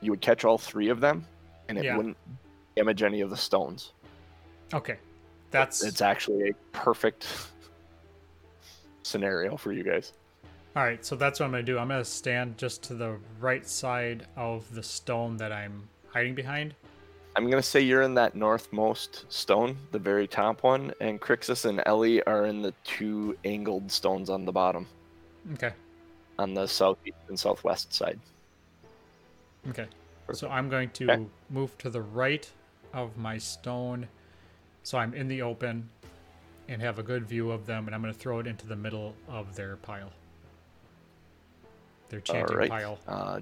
you would catch all three of them, and it Yeah. wouldn't damage any of the stones. Okay, that's It's actually a perfect scenario for you guys. all right. So that's what I'm gonna do. I'm gonna stand just to the right side of the stone that I'm hiding behind. I'm gonna say you're in that northmost stone, the very top one, and Crixus and Ellie are in the two angled stones on the bottom, Okay. on the southeast and southwest side. Okay. So I'm going to Okay. move to the right of my stone, so I'm in the open, and have a good view of them, and I'm going to throw it into the middle of their pile. Their chanting All right. pile. Uh,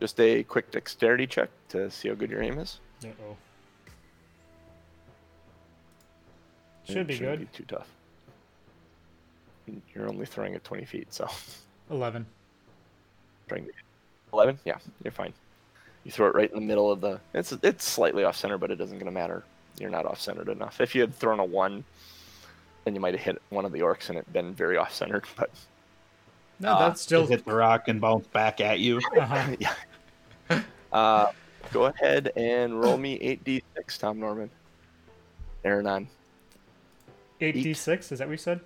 just, just a quick dexterity check to see how good your aim is. Uh oh. It Should be shouldn't good. Be too tough. You're only throwing at 20 feet, so Eleven. trying to 11. Yeah, you're fine. You throw it right in the middle of the. It's it's slightly off center, but it doesn't gonna matter. You're not off centered enough. If you had thrown a one, then you might have hit one of the orcs and it been very off centered. But No, Uh, that's still. hit the rock and bounce back at you. Uh-huh. yeah. Uh, go ahead and roll me 8d6, Tom Norman. Aranon. 8d6, is that what you said?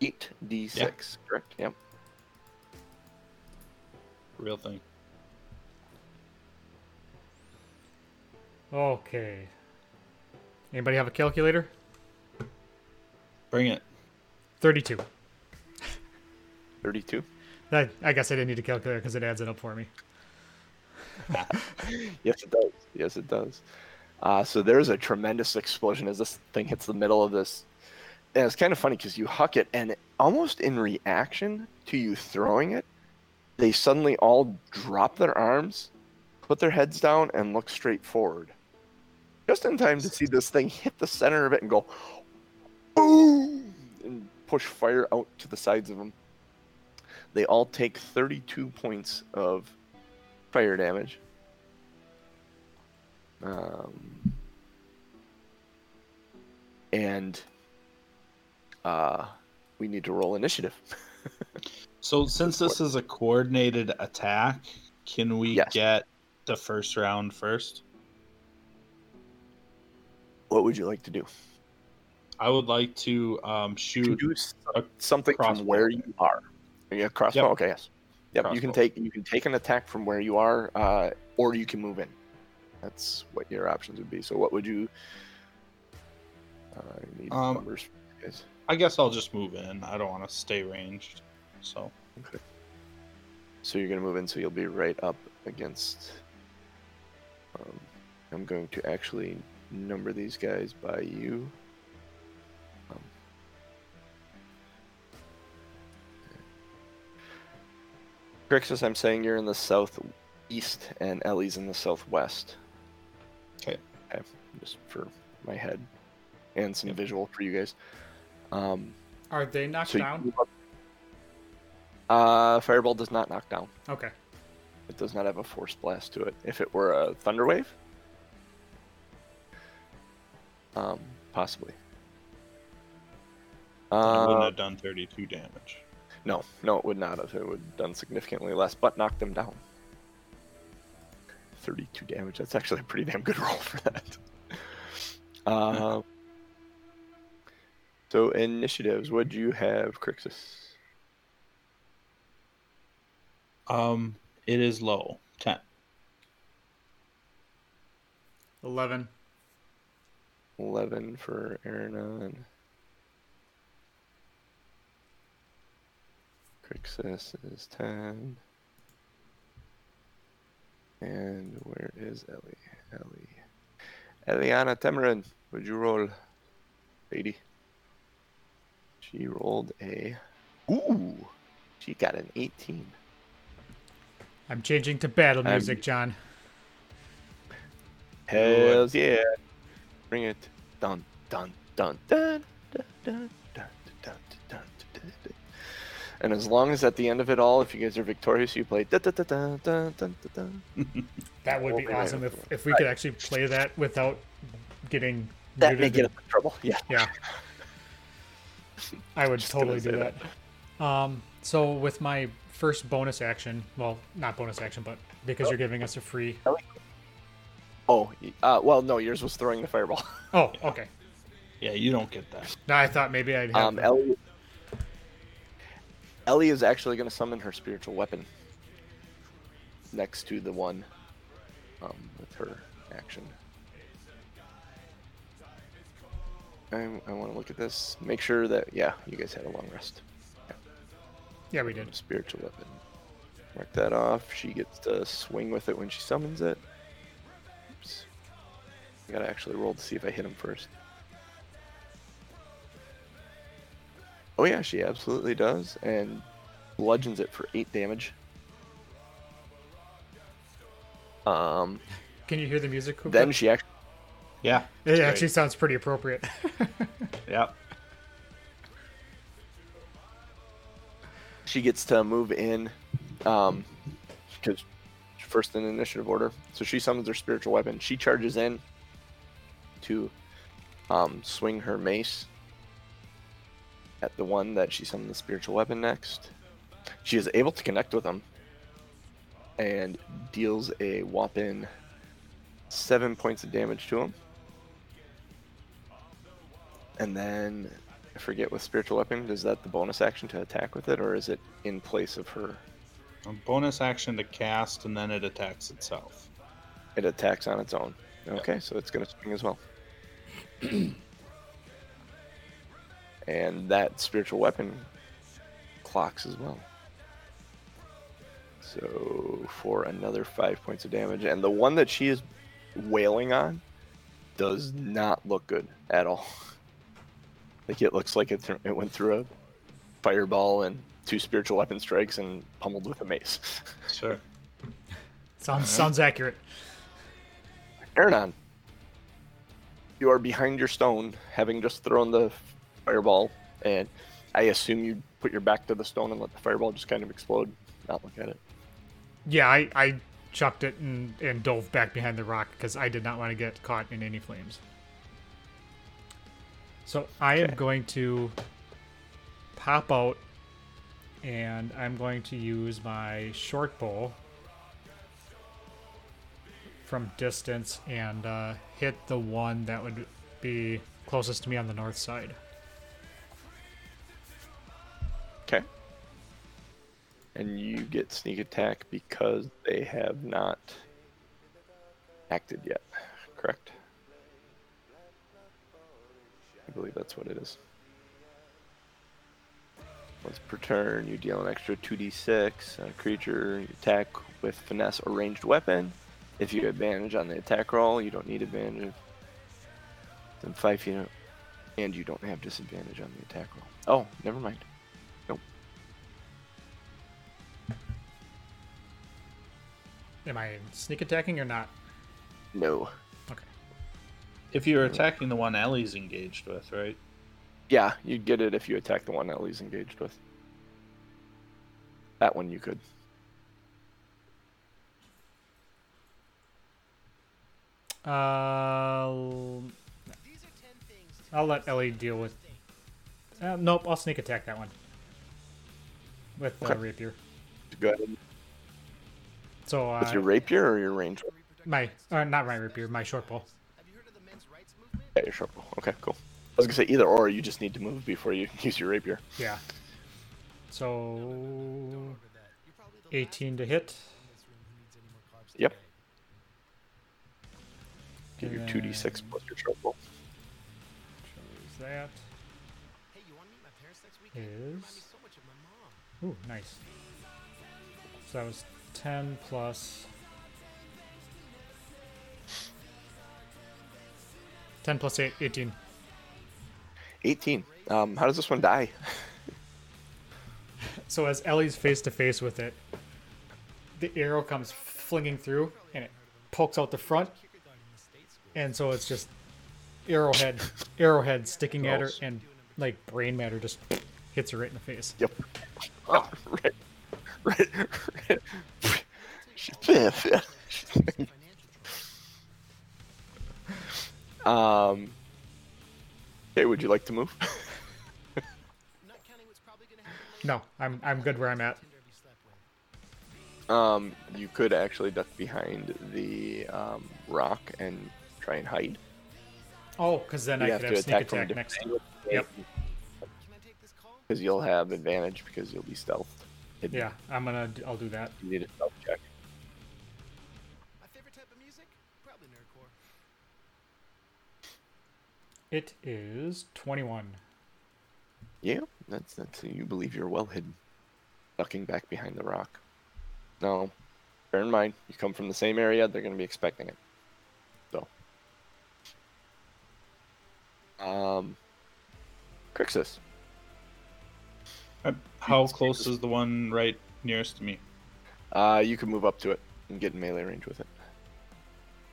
8d6, correct? Yep. Real thing. Okay. Anybody have a calculator? Bring it. 32. 32. I, I guess I didn't need a calculator because it adds it up for me. Yes, it does. Yes, it does. Uh, so there's a tremendous explosion as this thing hits the middle of this. And it's kind of funny because you huck it, and almost in reaction to you throwing it, they suddenly all drop their arms, put their heads down, and look straight forward. Just in time to see this thing hit the center of it and go boom and push fire out to the sides of them. They all take 32 points of fire damage. Um, and uh, we need to roll initiative. So since this is a coordinated attack, can we Yes. get the first round first? what would you like to do? I would like to um, shoot. something from where you are. Yeah, crossbow. Yep. Okay, yes. Yep, you can take you can take an attack from where you are, uh, or you can move in. That's what your options would be. So, what would you? Uh, I need Um, numbers, guys. I guess I'll just move in. I don't want to stay ranged. So Okay. So you're gonna move in, so you'll be right up against. Um, I'm going to actually number these guys by you. Crixus, I'm saying you're in the southeast, and Ellie's in the southwest. Okay. Okay, just for my head, and some visual for you guys. Um, Are they knocked so down? move up- Uh, fireball does not knock down. Okay. It does not have a force blast to it. If it were a thunder wave, um, possibly. I wouldn't Uh, have done 32 damage. No, no, it would not have. It would have done significantly less, but knocked them down. 32 damage. That's actually a pretty damn good roll for that. Um, so initiatives. What do you have, Crixus? Um, it is low. 10. 11. 11 for Aranon. Crixus is 10. And where is Ellie? Ellie. Eliana Temerin, would you roll? 80. She rolled a. Ooh! She got an 18. I'm changing to battle I'm- music, John. Hells yeah! Bring it. Dun, dun, dun, dun, dun, dun, dun, dun, dun, dun, dun. And as long as at the end of it all, if you guys are victorious, you play da da da da da da da. That would be awesome if, if we could actually play that without getting that may get in trouble. Yeah, yeah. I would totally do that. that. Um, so with my first bonus action, well, not bonus action, but because oh. you're giving us a free. Oh, oh uh, well, no, yours was throwing the fireball. Oh, okay. Yeah, you don't get that. No, I thought maybe I'd. Have um, Elliot, Ellie is actually going to summon her spiritual weapon next to the one um, with her action. I, I want to look at this. Make sure that, yeah, you guys had a long rest. yeah, we did. Spiritual weapon. Mark that off. She gets to swing with it when she summons it. Oops. I gotta actually roll to see if I hit him first. Oh yeah, she absolutely does, and bludgeons it for eight damage. Um, Can you hear the music? Kuka? then she actually Yeah. it it's actually sounds pretty appropriate. Yep. she gets to move in, um, because first in initiative order. So she summons her spiritual weapon. She charges in to um, swing her mace at the one that she summoned the spiritual weapon next. She is able to connect with him and deals a whopping seven points of damage to him. And then I forget with spiritual weapon, is that the bonus action to attack with it, or is it in place of her? A bonus action to cast, and then it attacks itself. It attacks on its own. Okay, so it's gonna swing as well. and that spiritual weapon clocks as well. So for another five points of damage, and the one that she is wailing on does not look good at all. Like it looks like it, th- it went through a fireball and two spiritual weapon strikes and pummeled with a mace. Sure. sounds sounds accurate. Aranon, you are behind your stone, having just thrown the fireball, and I assume you put your back to the stone and let the fireball just kind of explode, not look at it. Yeah, I, I chucked it and, and dove back behind the rock because I did not want to get caught in any flames. So I am going to pop out and I'm going to use my short bow from distance and uh, hit the one that would be closest to me on the north side. And you get sneak attack because they have not acted yet, correct? I believe that's what it is. Once per turn, you deal an extra 2d6. A creature you attack with finesse or ranged weapon. If you advantage on the attack roll, you don't need advantage. Then five feet, and you don't have disadvantage on the attack roll. Oh, never mind. Am I sneak attacking or not? No. Okay. If you're attacking the one Ellie's engaged with, right? Yeah, you'd get it if you attack the one Ellie's engaged with. That one you could. Uh, I'll let Ellie deal with. Uh, nope, I'll sneak attack that one with uh, Okay. rapier. Go ahead. So uh, With your rapier or your range? my uh, not my rapier, my short bow. Yeah, your short bow. Okay, cool. I was gonna say either or. You just need to move before you use your rapier. Yeah. So 18 to hit. Yep. Get your two d six then- plus your short bow. Shows that is. Ooh, nice. So that was 10 plus 10 plus 8 18 18 um, how does this one die? So as ellie's face to face with it the arrow comes flinging through and it pokes out the front. And so it's just arrowhead arrowhead sticking Gross. at her and like brain matter just hits her right in the face. Yep. Oh, right, right, right Fifth. um. Okay, would you like to move? No, I'm I'm good where I'm at. Um, you could actually duck behind the um, rock and try and hide. Oh, because then You I have could have sneak attack from a attack different next. angle. Yep. Because you'll have advantage because you'll be stealthed. hidden. Yeah, I'm gonna. I'll do that. You need a stealth It is 21. Yeah, that's that's you believe you're well hidden, ducking back behind the rock. No, bear in mind you come from the same area; they're going to be expecting it. So, um, Crixus, Uh, How close is the one right nearest to me? uh, you can move up to it and get in melee range with it.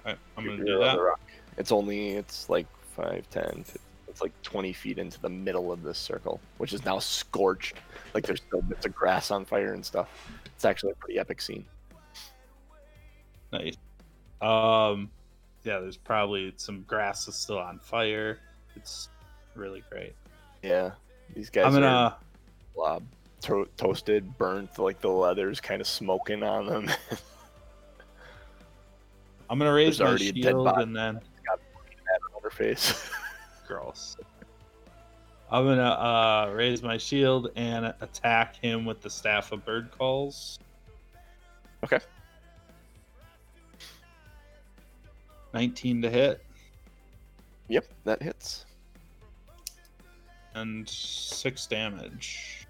I, I'm gonna do that. rock. It's only it's like 5, 10, it's like 20 feet into the middle of this circle, which is now scorched. Like there's still bits of grass on fire and stuff. It's actually a pretty epic scene. Nice. Um, yeah, there's probably some grass that's still on fire. It's really great. Yeah, these guys I'm are gonna blob, to- toasted, burnt, like the leather's kind of smoking on them. I'm gonna raise There's my already a dead shield and then face. gross. I'm gonna uh, raise my shield and attack him with the staff of bird calls. Okay. 19 to hit yep, that hits. and six damage.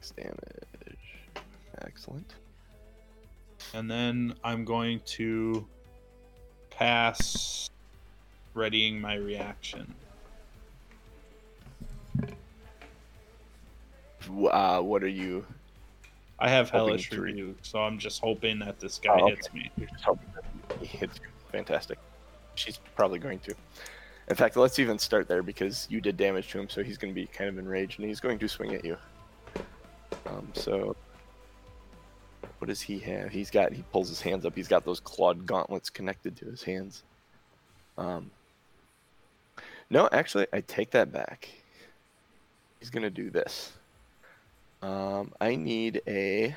Six damage. Excellent. And then I'm going to pass readying my reaction. Uh, what are you? I have hellish to re- rebuke, so I'm just hoping that this guy Oh, okay. hits me. You're just hoping that he hits you. Fantastic. She's probably going to. In fact, let's even start there because you did damage to him, so he's going to be kind of enraged and he's going to swing at you. Um, so, what does he have? He's got. He pulls his hands up. He's got those clawed gauntlets connected to his hands. Um. No, actually, I take that back. He's to do this. Um, I need a.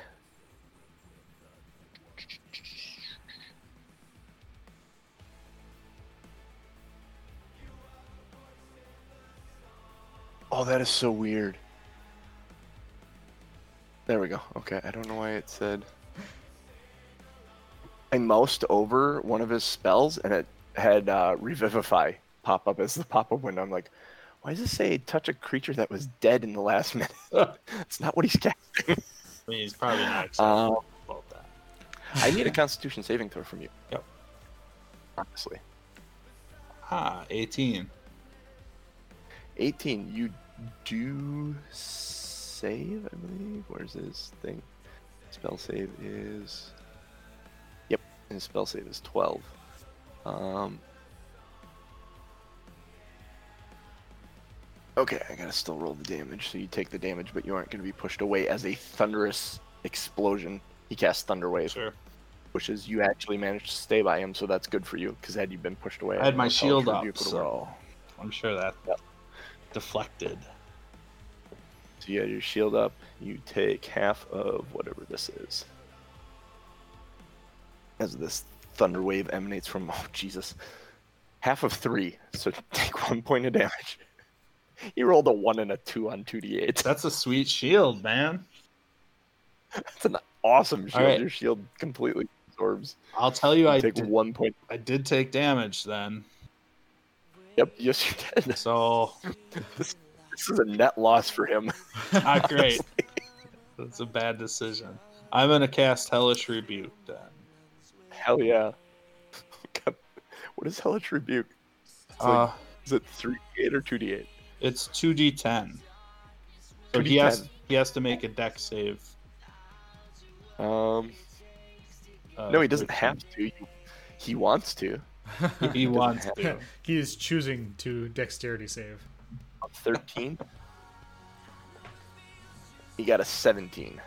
Oh, that is so weird. There we go. Okay, I don't know why it said. I moused over one of his spells and it had uh, Revivify pop up as the pop up window. I'm like, why does it say touch a creature that was dead in the last minute? It's not what he's casting. I mean, he's probably not excited Uh, about that. I need a Constitution saving throw from you. Yep. Honestly, Ah, 18. 18. You do save, I believe. Where's his thing? Spell save is. His spell save is 12. Um. Okay, I gotta still roll the damage. So you take the damage, but you aren't gonna be pushed away as a thunderous explosion. He casts Thunder Wave, Sure. which is you actually managed to stay by him, so that's good for you. Because had you been pushed away, I had my don't know if shield up, so. I'm sure that Yep. deflected. So you have your shield up. You take half of whatever this is. As this thunder wave emanates from, oh Jesus, half of three. So take one point of damage. He rolled a one and a two on two d8. That's a sweet shield, man. That's an awesome shield. right. Your shield completely absorbs. I'll tell you, You I take did, one point. I did take damage then. Yep, yes you did. So This, this is a net loss for him. not great. That's a bad decision. I'm gonna cast Hellish Rebuke then. Hell yeah. God, what What is Hellish Rebuke? Uh, Is it 3d8 or 2d8? it's two D10. So he has 2d10. he has to make a Dex save. Um, uh, no, he doesn't which have to. He, he wants to. He wants to. he is choosing to dexterity save. 13. He got a 17,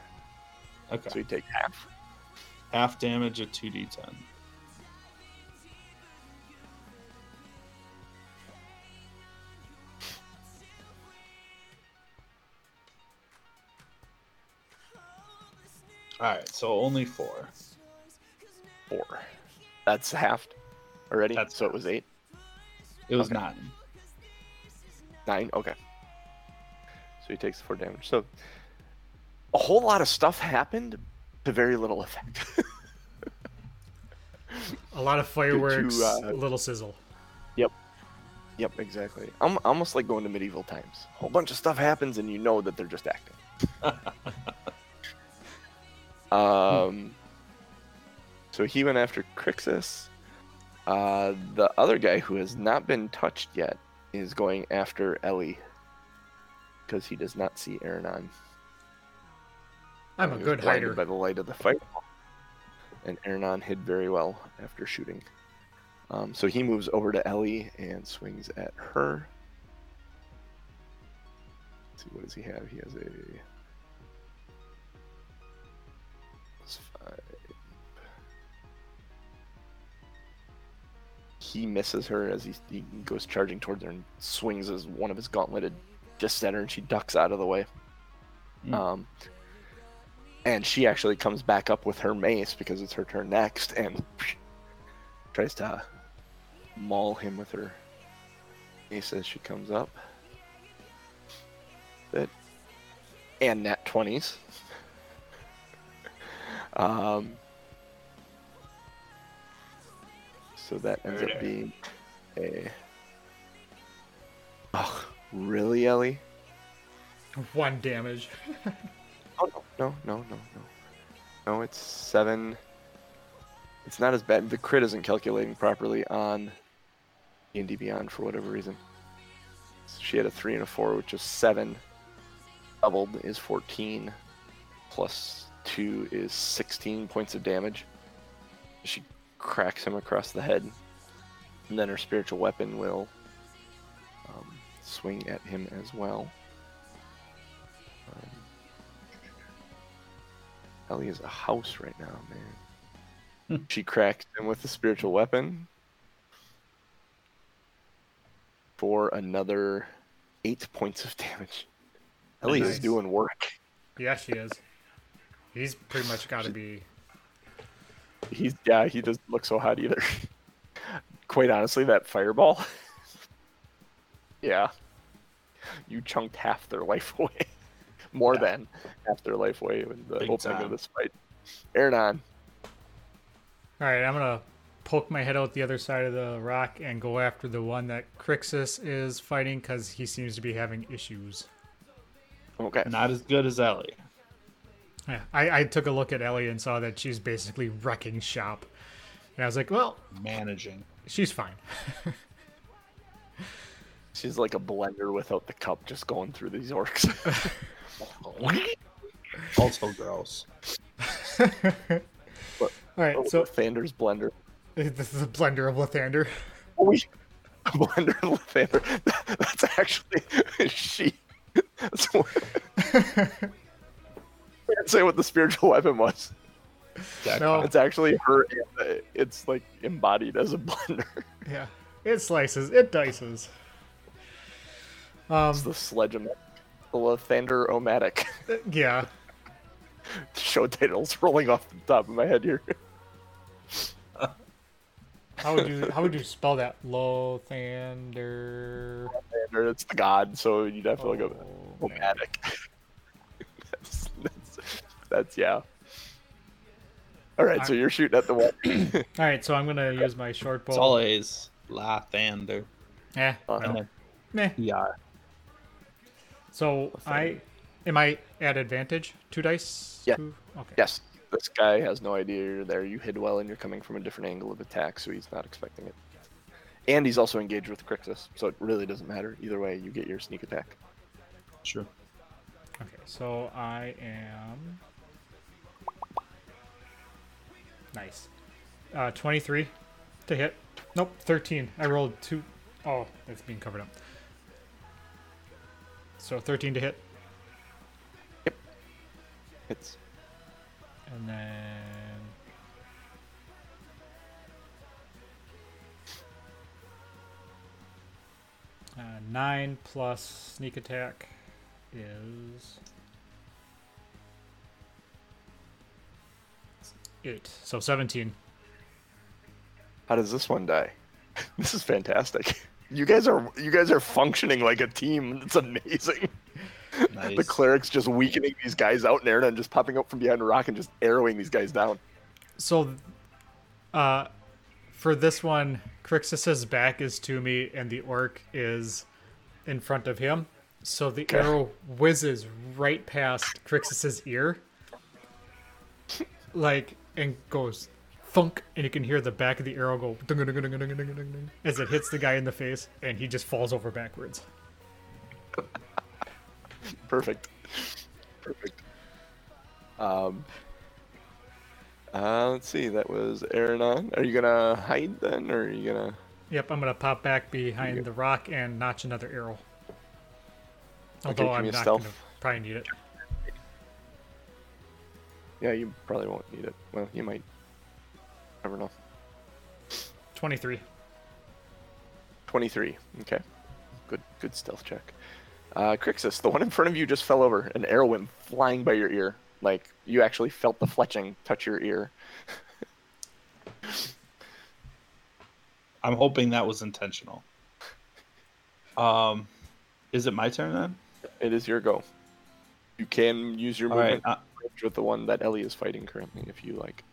Okay. so he take half. Half damage at two D10. All right, so only four. Four. That's half already. That's so it was eight, It was Okay. nine. nine. Okay. So he takes four damage. So a whole lot of stuff happened to very little effect. A lot of fireworks, uh, little sizzle. Yep. Yep, exactly. I'm almost like going to medieval times. A whole bunch of stuff happens and you know that they're just acting. um so he went after Crixus. Uh the other guy who has not been touched yet is going after Ellie. Because he does not see Aranon. I'm a good hider. by the light of the fight. And Aranon hid very well after shooting. Um, so he moves over to Ellie and swings at her. Let's see, what does he have? He has a. five. He misses her as he, he goes charging towards her and swings as one of his gauntleted just at her, and she ducks out of the way. Hmm. Um, and she actually comes back up with her mace because it's her turn next and tries to maul him with her mace as she comes up. That and nat twenties. um, so that ends up being a. Oh, really, Ellie? One damage. Oh no, no, no, no, no. It's seven. It's not as bad. The crit isn't calculating properly on D&D Beyond for whatever reason. So she had a three and a four, which is seven. Doubled is fourteen. Plus two is sixteen points of damage. She cracks him across the head, and then her spiritual weapon will um, swing at him as well. Ellie is a house right now, man. Hmm. she cracked him with the spiritual weapon for another eight points of damage. Ellie Nice. is doing work. Yeah, she is. He's pretty much got to be. He's yeah, he doesn't look so hot either. Quite honestly, that fireball. yeah. You chunked half their life away. More Yeah. than half their life away in the Big opening time. of this fight. Aranon. All right, I'm gonna poke my head out the other side of the rock and go after the one that Crixus is fighting because he seems to be having issues. Okay. Not as good as Ellie. Yeah, I, I took a look at Ellie and saw that she's basically wrecking shop, and I was like, well, Managing. she's fine. She's like a blender without the cup just going through these orcs. Also gross. All right, oh, so so Thander's blender. this is a blender of Lathander. Oh, we a blender of Lathander. That's actually she. That's what, I can't say what the spiritual weapon was. Deck No. It's actually her. It's like embodied as a blender. Yeah, it slices, it dices. Um, It's the sledge the Lathander Omatic. yeah, Show titles rolling off the top of my head here. how would you how would you spell that? Lothander. Lathander, It's the god, so you'd have to Oh, man. Omatic. that's, that's, that's yeah. All right, so you're shooting at the wall. All right, so I'm gonna use my short bow. It's always Lathander. Uh, well, And meh. then PR. So I am I at advantage? Two dice. Yeah. Two? Okay. Yes, this guy has no idea you're there. You hid well, and you're coming from a different angle of attack, so he's not expecting it. And he's also engaged with Crixus, so it really doesn't matter. Either way, you get your sneak attack. Sure. Okay, so I am nice. Uh, 23 to hit. Nope, 13. I rolled two. Oh, it's being covered up. So 13 to hit, Yep. Hits. and then uh, nine plus sneak attack is eight. So 17. how does this one die? this is fantastic. You guys are you guys are functioning like a team. It's amazing. Nice. The cleric's just weakening these guys out in air and just popping up from behind a rock and just arrowing these guys down. So, uh, for this one, Crixus's back is to me, and the orc is in front of him. So the arrow whizzes right past Crixus's ear, like, and goes Funk, and you can hear the back of the arrow go as it hits the guy in the face, and he just falls over backwards. Perfect. Perfect. Um, uh, let's see. That was Aranon. Are you gonna hide then, or are you gonna? Yep, I'm gonna pop back behind gonna... the rock and notch another arrow. Although okay, I'm not stealth. gonna probably need it. Yeah, you probably won't need it. Well, you might. Never know. 23. Twenty-three. Okay. Good. Good stealth check. Uh, Crixus, the one in front of you just fell over. An arrow went flying by your ear. Like you actually felt the fletching touch your ear. I'm hoping that was intentional. Um, is it my turn then? It is your go. You can use your All right. movement Uh, with the one that Ellie is fighting currently, if you like.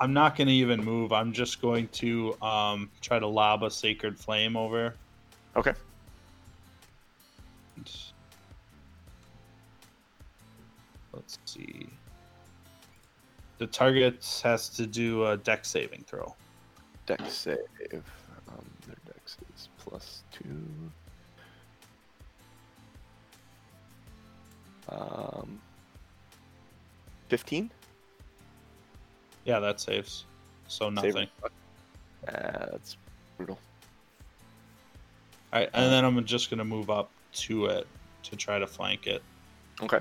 I'm not going to even move. I'm just going to um, try to lob a sacred flame over. Okay. Let's see. The target has to do a Dex saving throw. Dex save. Um, their dex is plus two. Um, fifteen. Yeah, that saves. So Save. nothing. Uh, that's brutal. All right, and then I'm just going to move up to it to try to flank it. Okay.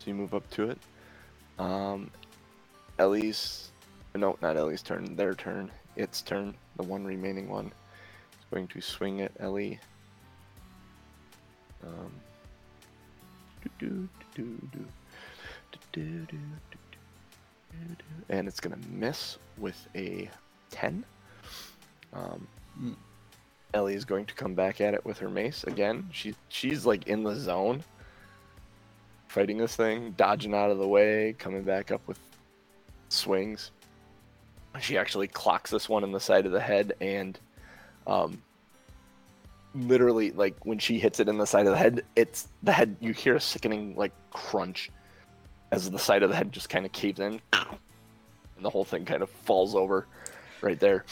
So you move up to it. Um, Ellie's. No, not Ellie's turn. Their turn. Its turn. The one remaining one is going to swing at Ellie. Um. doo-doo-doo-doo-doo. Doo-doo-doo-doo-doo. And it's gonna miss with a ten. Um, Mm. Ellie is going to come back at it with her mace again. She she's like in the zone, fighting this thing, dodging out of the way, coming back up with swings. She actually clocks this one in the side of the head, and um, literally, like when she hits it in the side of the head, it's the head. You hear a sickening like crunch as the side of the head just kind of caves in, and the whole thing kind of falls over right there.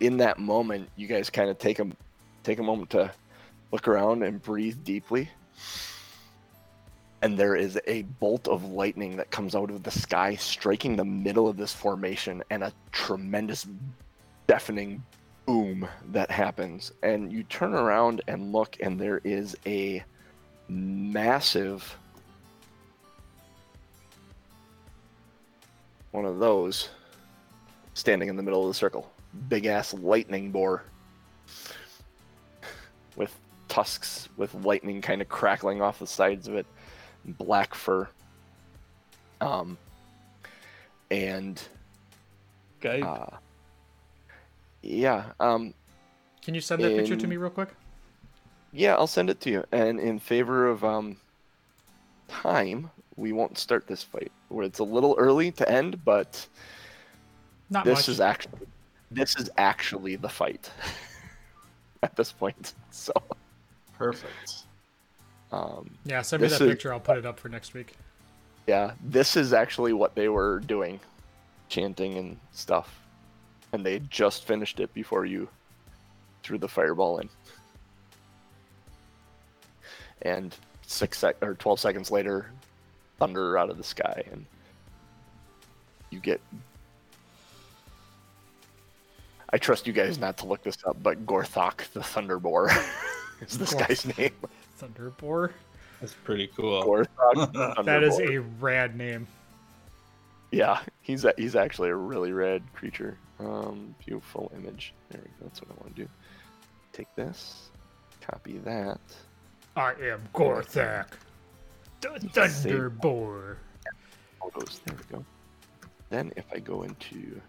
In that moment, you guys kind of take a take a moment to look around and breathe deeply. And there is a bolt of lightning that comes out of the sky, striking the middle of this formation, and a tremendous, deafening boom that happens. And you turn around and look, and there is a massive one of those standing in the middle of the circle. Big ass lightning boar with tusks with lightning kind of crackling off the sides of it, black fur. Um, and Guy, uh, yeah, um, Can you send that picture to me real quick? yeah, I'll send it to you. And in favor of um, time, we won't start this fight. Where it's a little early to end, but Not this much. is actually this is actually the fight at this point. So, perfect. um, yeah, send me this that is- picture. I'll put it up for next week. yeah, this is actually what they were doing, chanting and stuff, and they just finished it before you threw the fireball in. And six sec- or twelve seconds later, thunder out of the sky, and you get. I trust you guys not to look this up, but Gorthok the Thunderboar is this Gorth- guy's name. Thunderboar. That's pretty cool. Gorthok. That is a rad name. Yeah, he's a, he's actually a really rad creature. Um, beautiful image. There we go. That's what I want to do. Take this, copy that. I am Gorthak, the Thunderboar. Photos. There we go. Then if I go into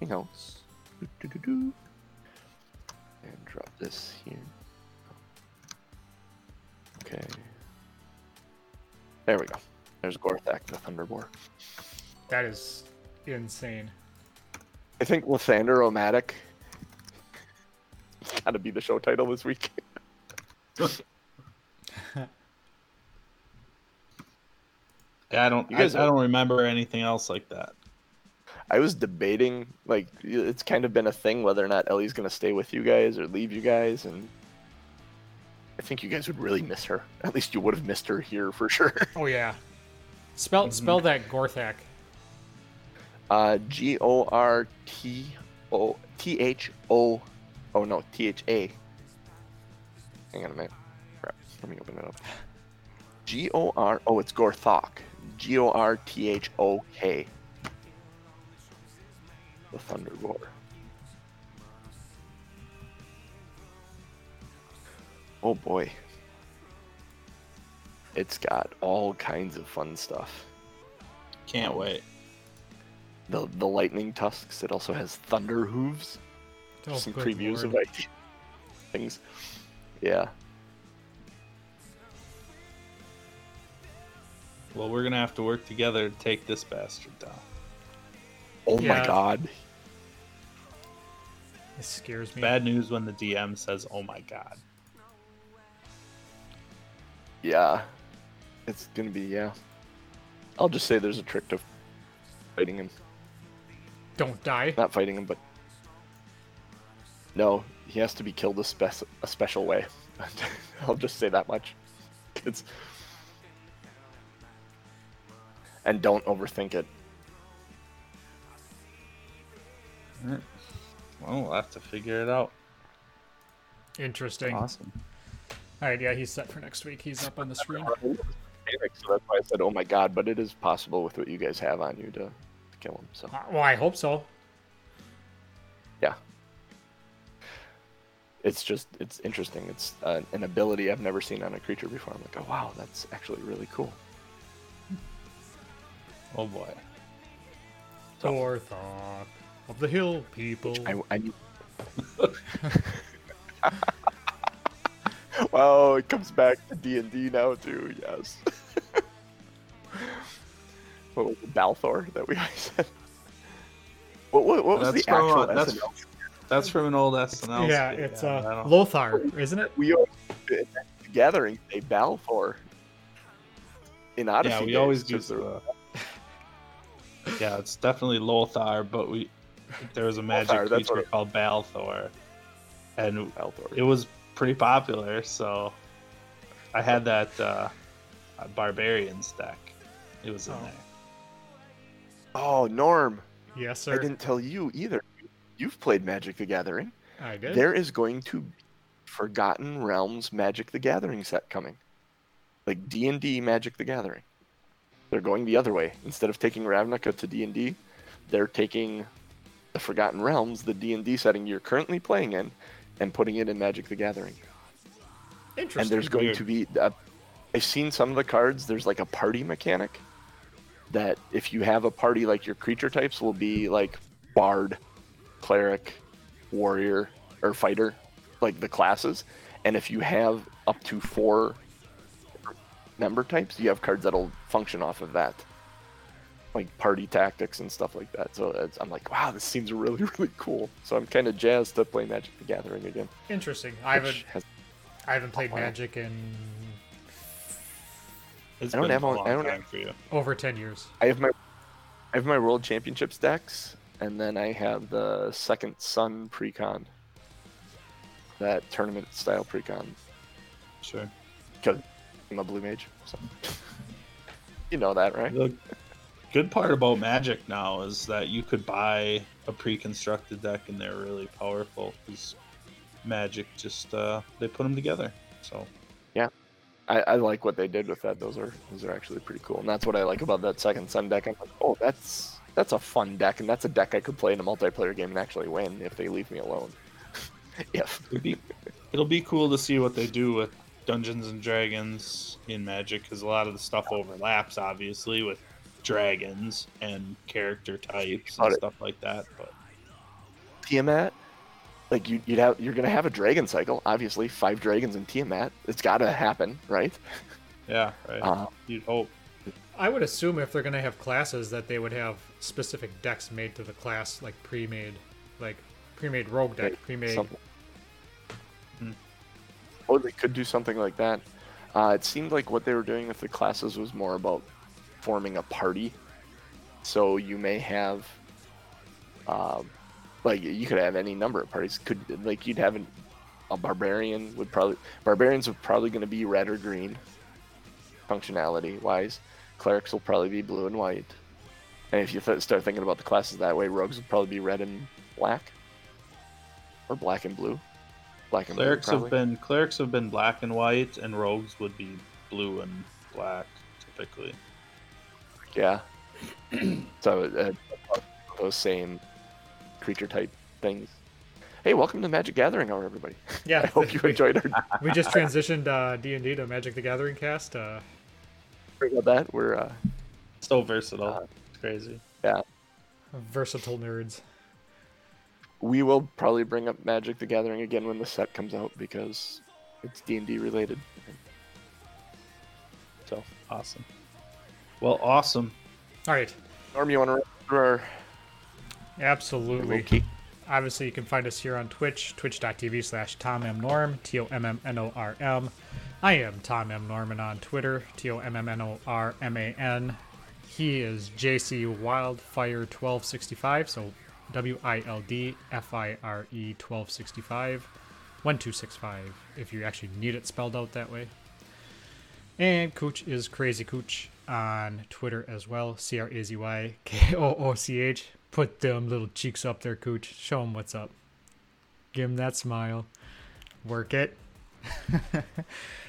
Hangouts, doo-doo-doo-doo, and drop this here. Okay. There we go. There's Gorthak, the Thunderboar. That is insane. I think Lathander Omatic gotta be the show title this week. Yeah, I don't. You I, I guys are- don't remember anything else like that. I was debating, like, it's kind of been a thing whether or not Ellie's gonna stay with you guys or leave you guys, and I think you guys would really miss her. At least you would have missed her here for sure. Oh yeah. Spell spell that Gorthak. Uh, G O R T O T H O. Oh no, T H A. Hang on a minute. Crap. Let me open it up. G O R. Oh, it's Gorthok. G O R T H O K. The Thunder Roar. Oh boy. It's got all kinds of fun stuff Can't wait. the the lightning tusks. It also has thunder hooves. Oh, Some good previews of lord. like things. Yeah. Well, we're gonna have to work together to take this bastard down. Oh my god. It scares me. Bad news when the DM says, "Oh my god." Yeah. It's gonna be yeah. I'll just say there's a trick to fighting him. Don't die. Not fighting him, but no, he has to be killed a, spec- a special way. I'll just say that much. It's and don't overthink it. Well, we'll have to figure it out. Interesting. Awesome. All right, yeah, he's set for next week. He's up on the screen. So that's why I said, "Oh my god!" But it is possible with what you guys have on you to, to kill him. So Uh, well, I hope so. yeah, it's just it's interesting. It's uh, an ability I've never seen on a creature before. I'm like, oh wow, that's actually really cool. Oh boy. So- Gorthok of the Hill People. I, I wow, it comes back to D and D now too. Yes. what was it, Balthor that we always said? What, what, what was That's the from, actual uh, that's- SNL? That's from an old SNL. yeah, skit, it's yeah, I uh, Lothar, isn't it? We always the gathering say Balthor. In Odyssey, yeah, we days, always 'cause use they're- the. Yeah, it's definitely Lothar, but we there was a magic Lothar, that's creature what it- called Balthor, and Balthor. it was pretty popular. So I had that uh, barbarians deck. It was in Oh. there. Oh, Norm, Yes, sir. I didn't tell you either. You've played Magic the Gathering. I did. There is going to be Forgotten Realms Magic the Gathering set coming. Like D&D Magic the Gathering. They're going the other way. Instead of taking Ravnica to D&D, they're taking the Forgotten Realms, the D&D setting you're currently playing in, and putting it in Magic the Gathering. Interesting. and there's going Weird. to be uh, i've seen some of the cards there's like a party mechanic that if you have a party like your creature types will be like bard cleric warrior or fighter like the classes and if you have up to four member types you have cards that'll function off of that like party tactics and stuff like that so it's, i'm like wow this seems really really cool so i'm kind of jazzed to play magic the gathering again Interesting. I haven't has I haven't played Wow. Magic in It's I don't been have a long I don't time for you. over ten years. I have my I have my World Championships decks, and then I have the Second Sun Precon that tournament style precon Sure. because I'm a blue mage. So you know that, right? The good part about Magic now is that you could buy a pre-constructed deck and they're really powerful. Because Magic just uh, they put them together. So I, I like what they did with that. Those are those are actually pretty cool, and that's what I like about that second sun deck. I'm like, oh, that's that's a fun deck, and that's a deck I could play in a multiplayer game and actually win if they leave me alone. it'll be it'll be cool to see what they do with Dungeons and Dragons in Magic because a lot of the stuff overlaps, obviously, with dragons and character types and stuff like that. But Tiamat, like you, you'd have you're gonna have a dragon cycle. Obviously, five dragons in Tiamat. It's got to happen, right? yeah, right. Uh, You'd hope. I would assume if they're gonna have classes that they would have specific decks made to the class, like pre-made, like pre-made rogue deck, pre-made. something. They could do something like that. Uh, it seemed like what they were doing with the classes was more about forming a party. So you may have, um, like you could have any number of parties. Could like you'd have an, a barbarian would probably barbarians are probably going to be red or green, functionality wise. Clerics will probably be blue and white. And if you th- start thinking about the classes that way, rogues would probably be red and black, or black and blue. Black and Clerics blue, have been clerics have been black and white, and rogues would be blue and black typically. Yeah. so uh, those same creature type things. Hey, welcome to Magic Gathering Hour, everybody. Yeah, I hope you we- enjoyed our We just transitioned uh, D&D to Magic the Gathering cast. Uh, about that. We're uh, So versatile. Uh, it's crazy. Yeah, versatile nerds. We will probably bring up Magic the Gathering again when the set comes out because it's D and D related. So, Awesome. Well, awesome. All right, Norm, you want to run through our, our absolutely. little? Obviously, you can find us here on Twitch, twitch.tv slash Tom M. Norm, T O M M N O R M. I am Tom M. Norman on Twitter, T O M M N O R M A N. He is JC Wildfire1265, so W I L D F I R E 1265, 1265, if you actually need it spelled out that way. And Cooch is Crazy Cooch on Twitter as well. C R A Z Y K O O C H. Put them little cheeks up there, Cooch. Show them what's up. Give him that smile. Work it. and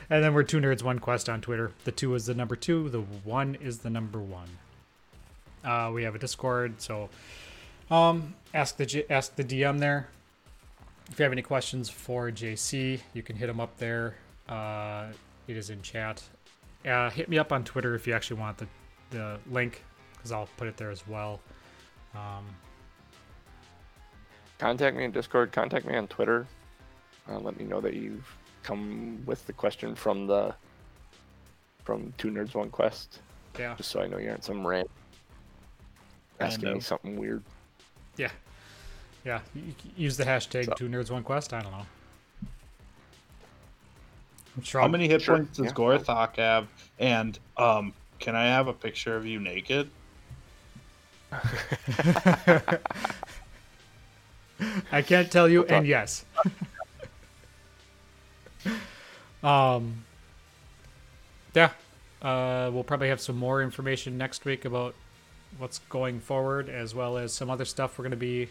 then we're two nerds, one quest on Twitter. The two is the number two. The one is the number one. Uh, we have a Discord, so um, ask the G- ask the DM there. If you have any questions for JC, you can hit him up there. Uh, it is in chat. Uh, hit me up on Twitter if you actually want the, the link, because I'll put it there as well. Um, Contact me in Discord. Contact me on Twitter. Uh, let me know that you've come with the question from the from Two Nerds One Quest, yeah, just so I know you aren't some rant asking me something weird. Yeah, yeah. y- y- Use the hashtag So- two nerds one quest. I don't know. I'm sure How many hit Sure, points does yeah. Gorthok have? And um, can I have a picture of you naked? I can't tell you, and yes. um, yeah, uh, we'll probably have some more information next week about what's going forward, as well as some other stuff we're going to be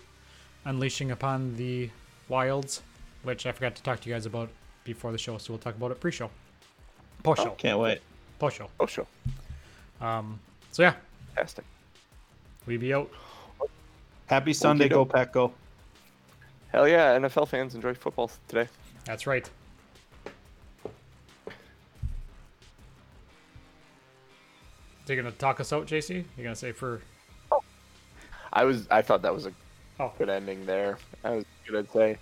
unleashing upon the wilds, which I forgot to talk to you guys about before the show, so we'll talk about it pre-show, post-show, Can't wait. post-show. Post-show. Um, so yeah, Fantastic. we be out. Happy Sunday, go doke. Pack, go. Hell yeah, NFL fans enjoy football today. That's right. So you gonna talk us out, JC? You gonna say for? I was I thought that was a Oh, good ending there. I was gonna say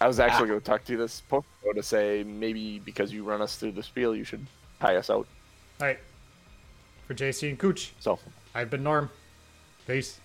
I was actually going to talk to you this post to say maybe because you run us through the spiel, you should tie us out. all right. For JC and Cooch, So I've been Norm. Peace.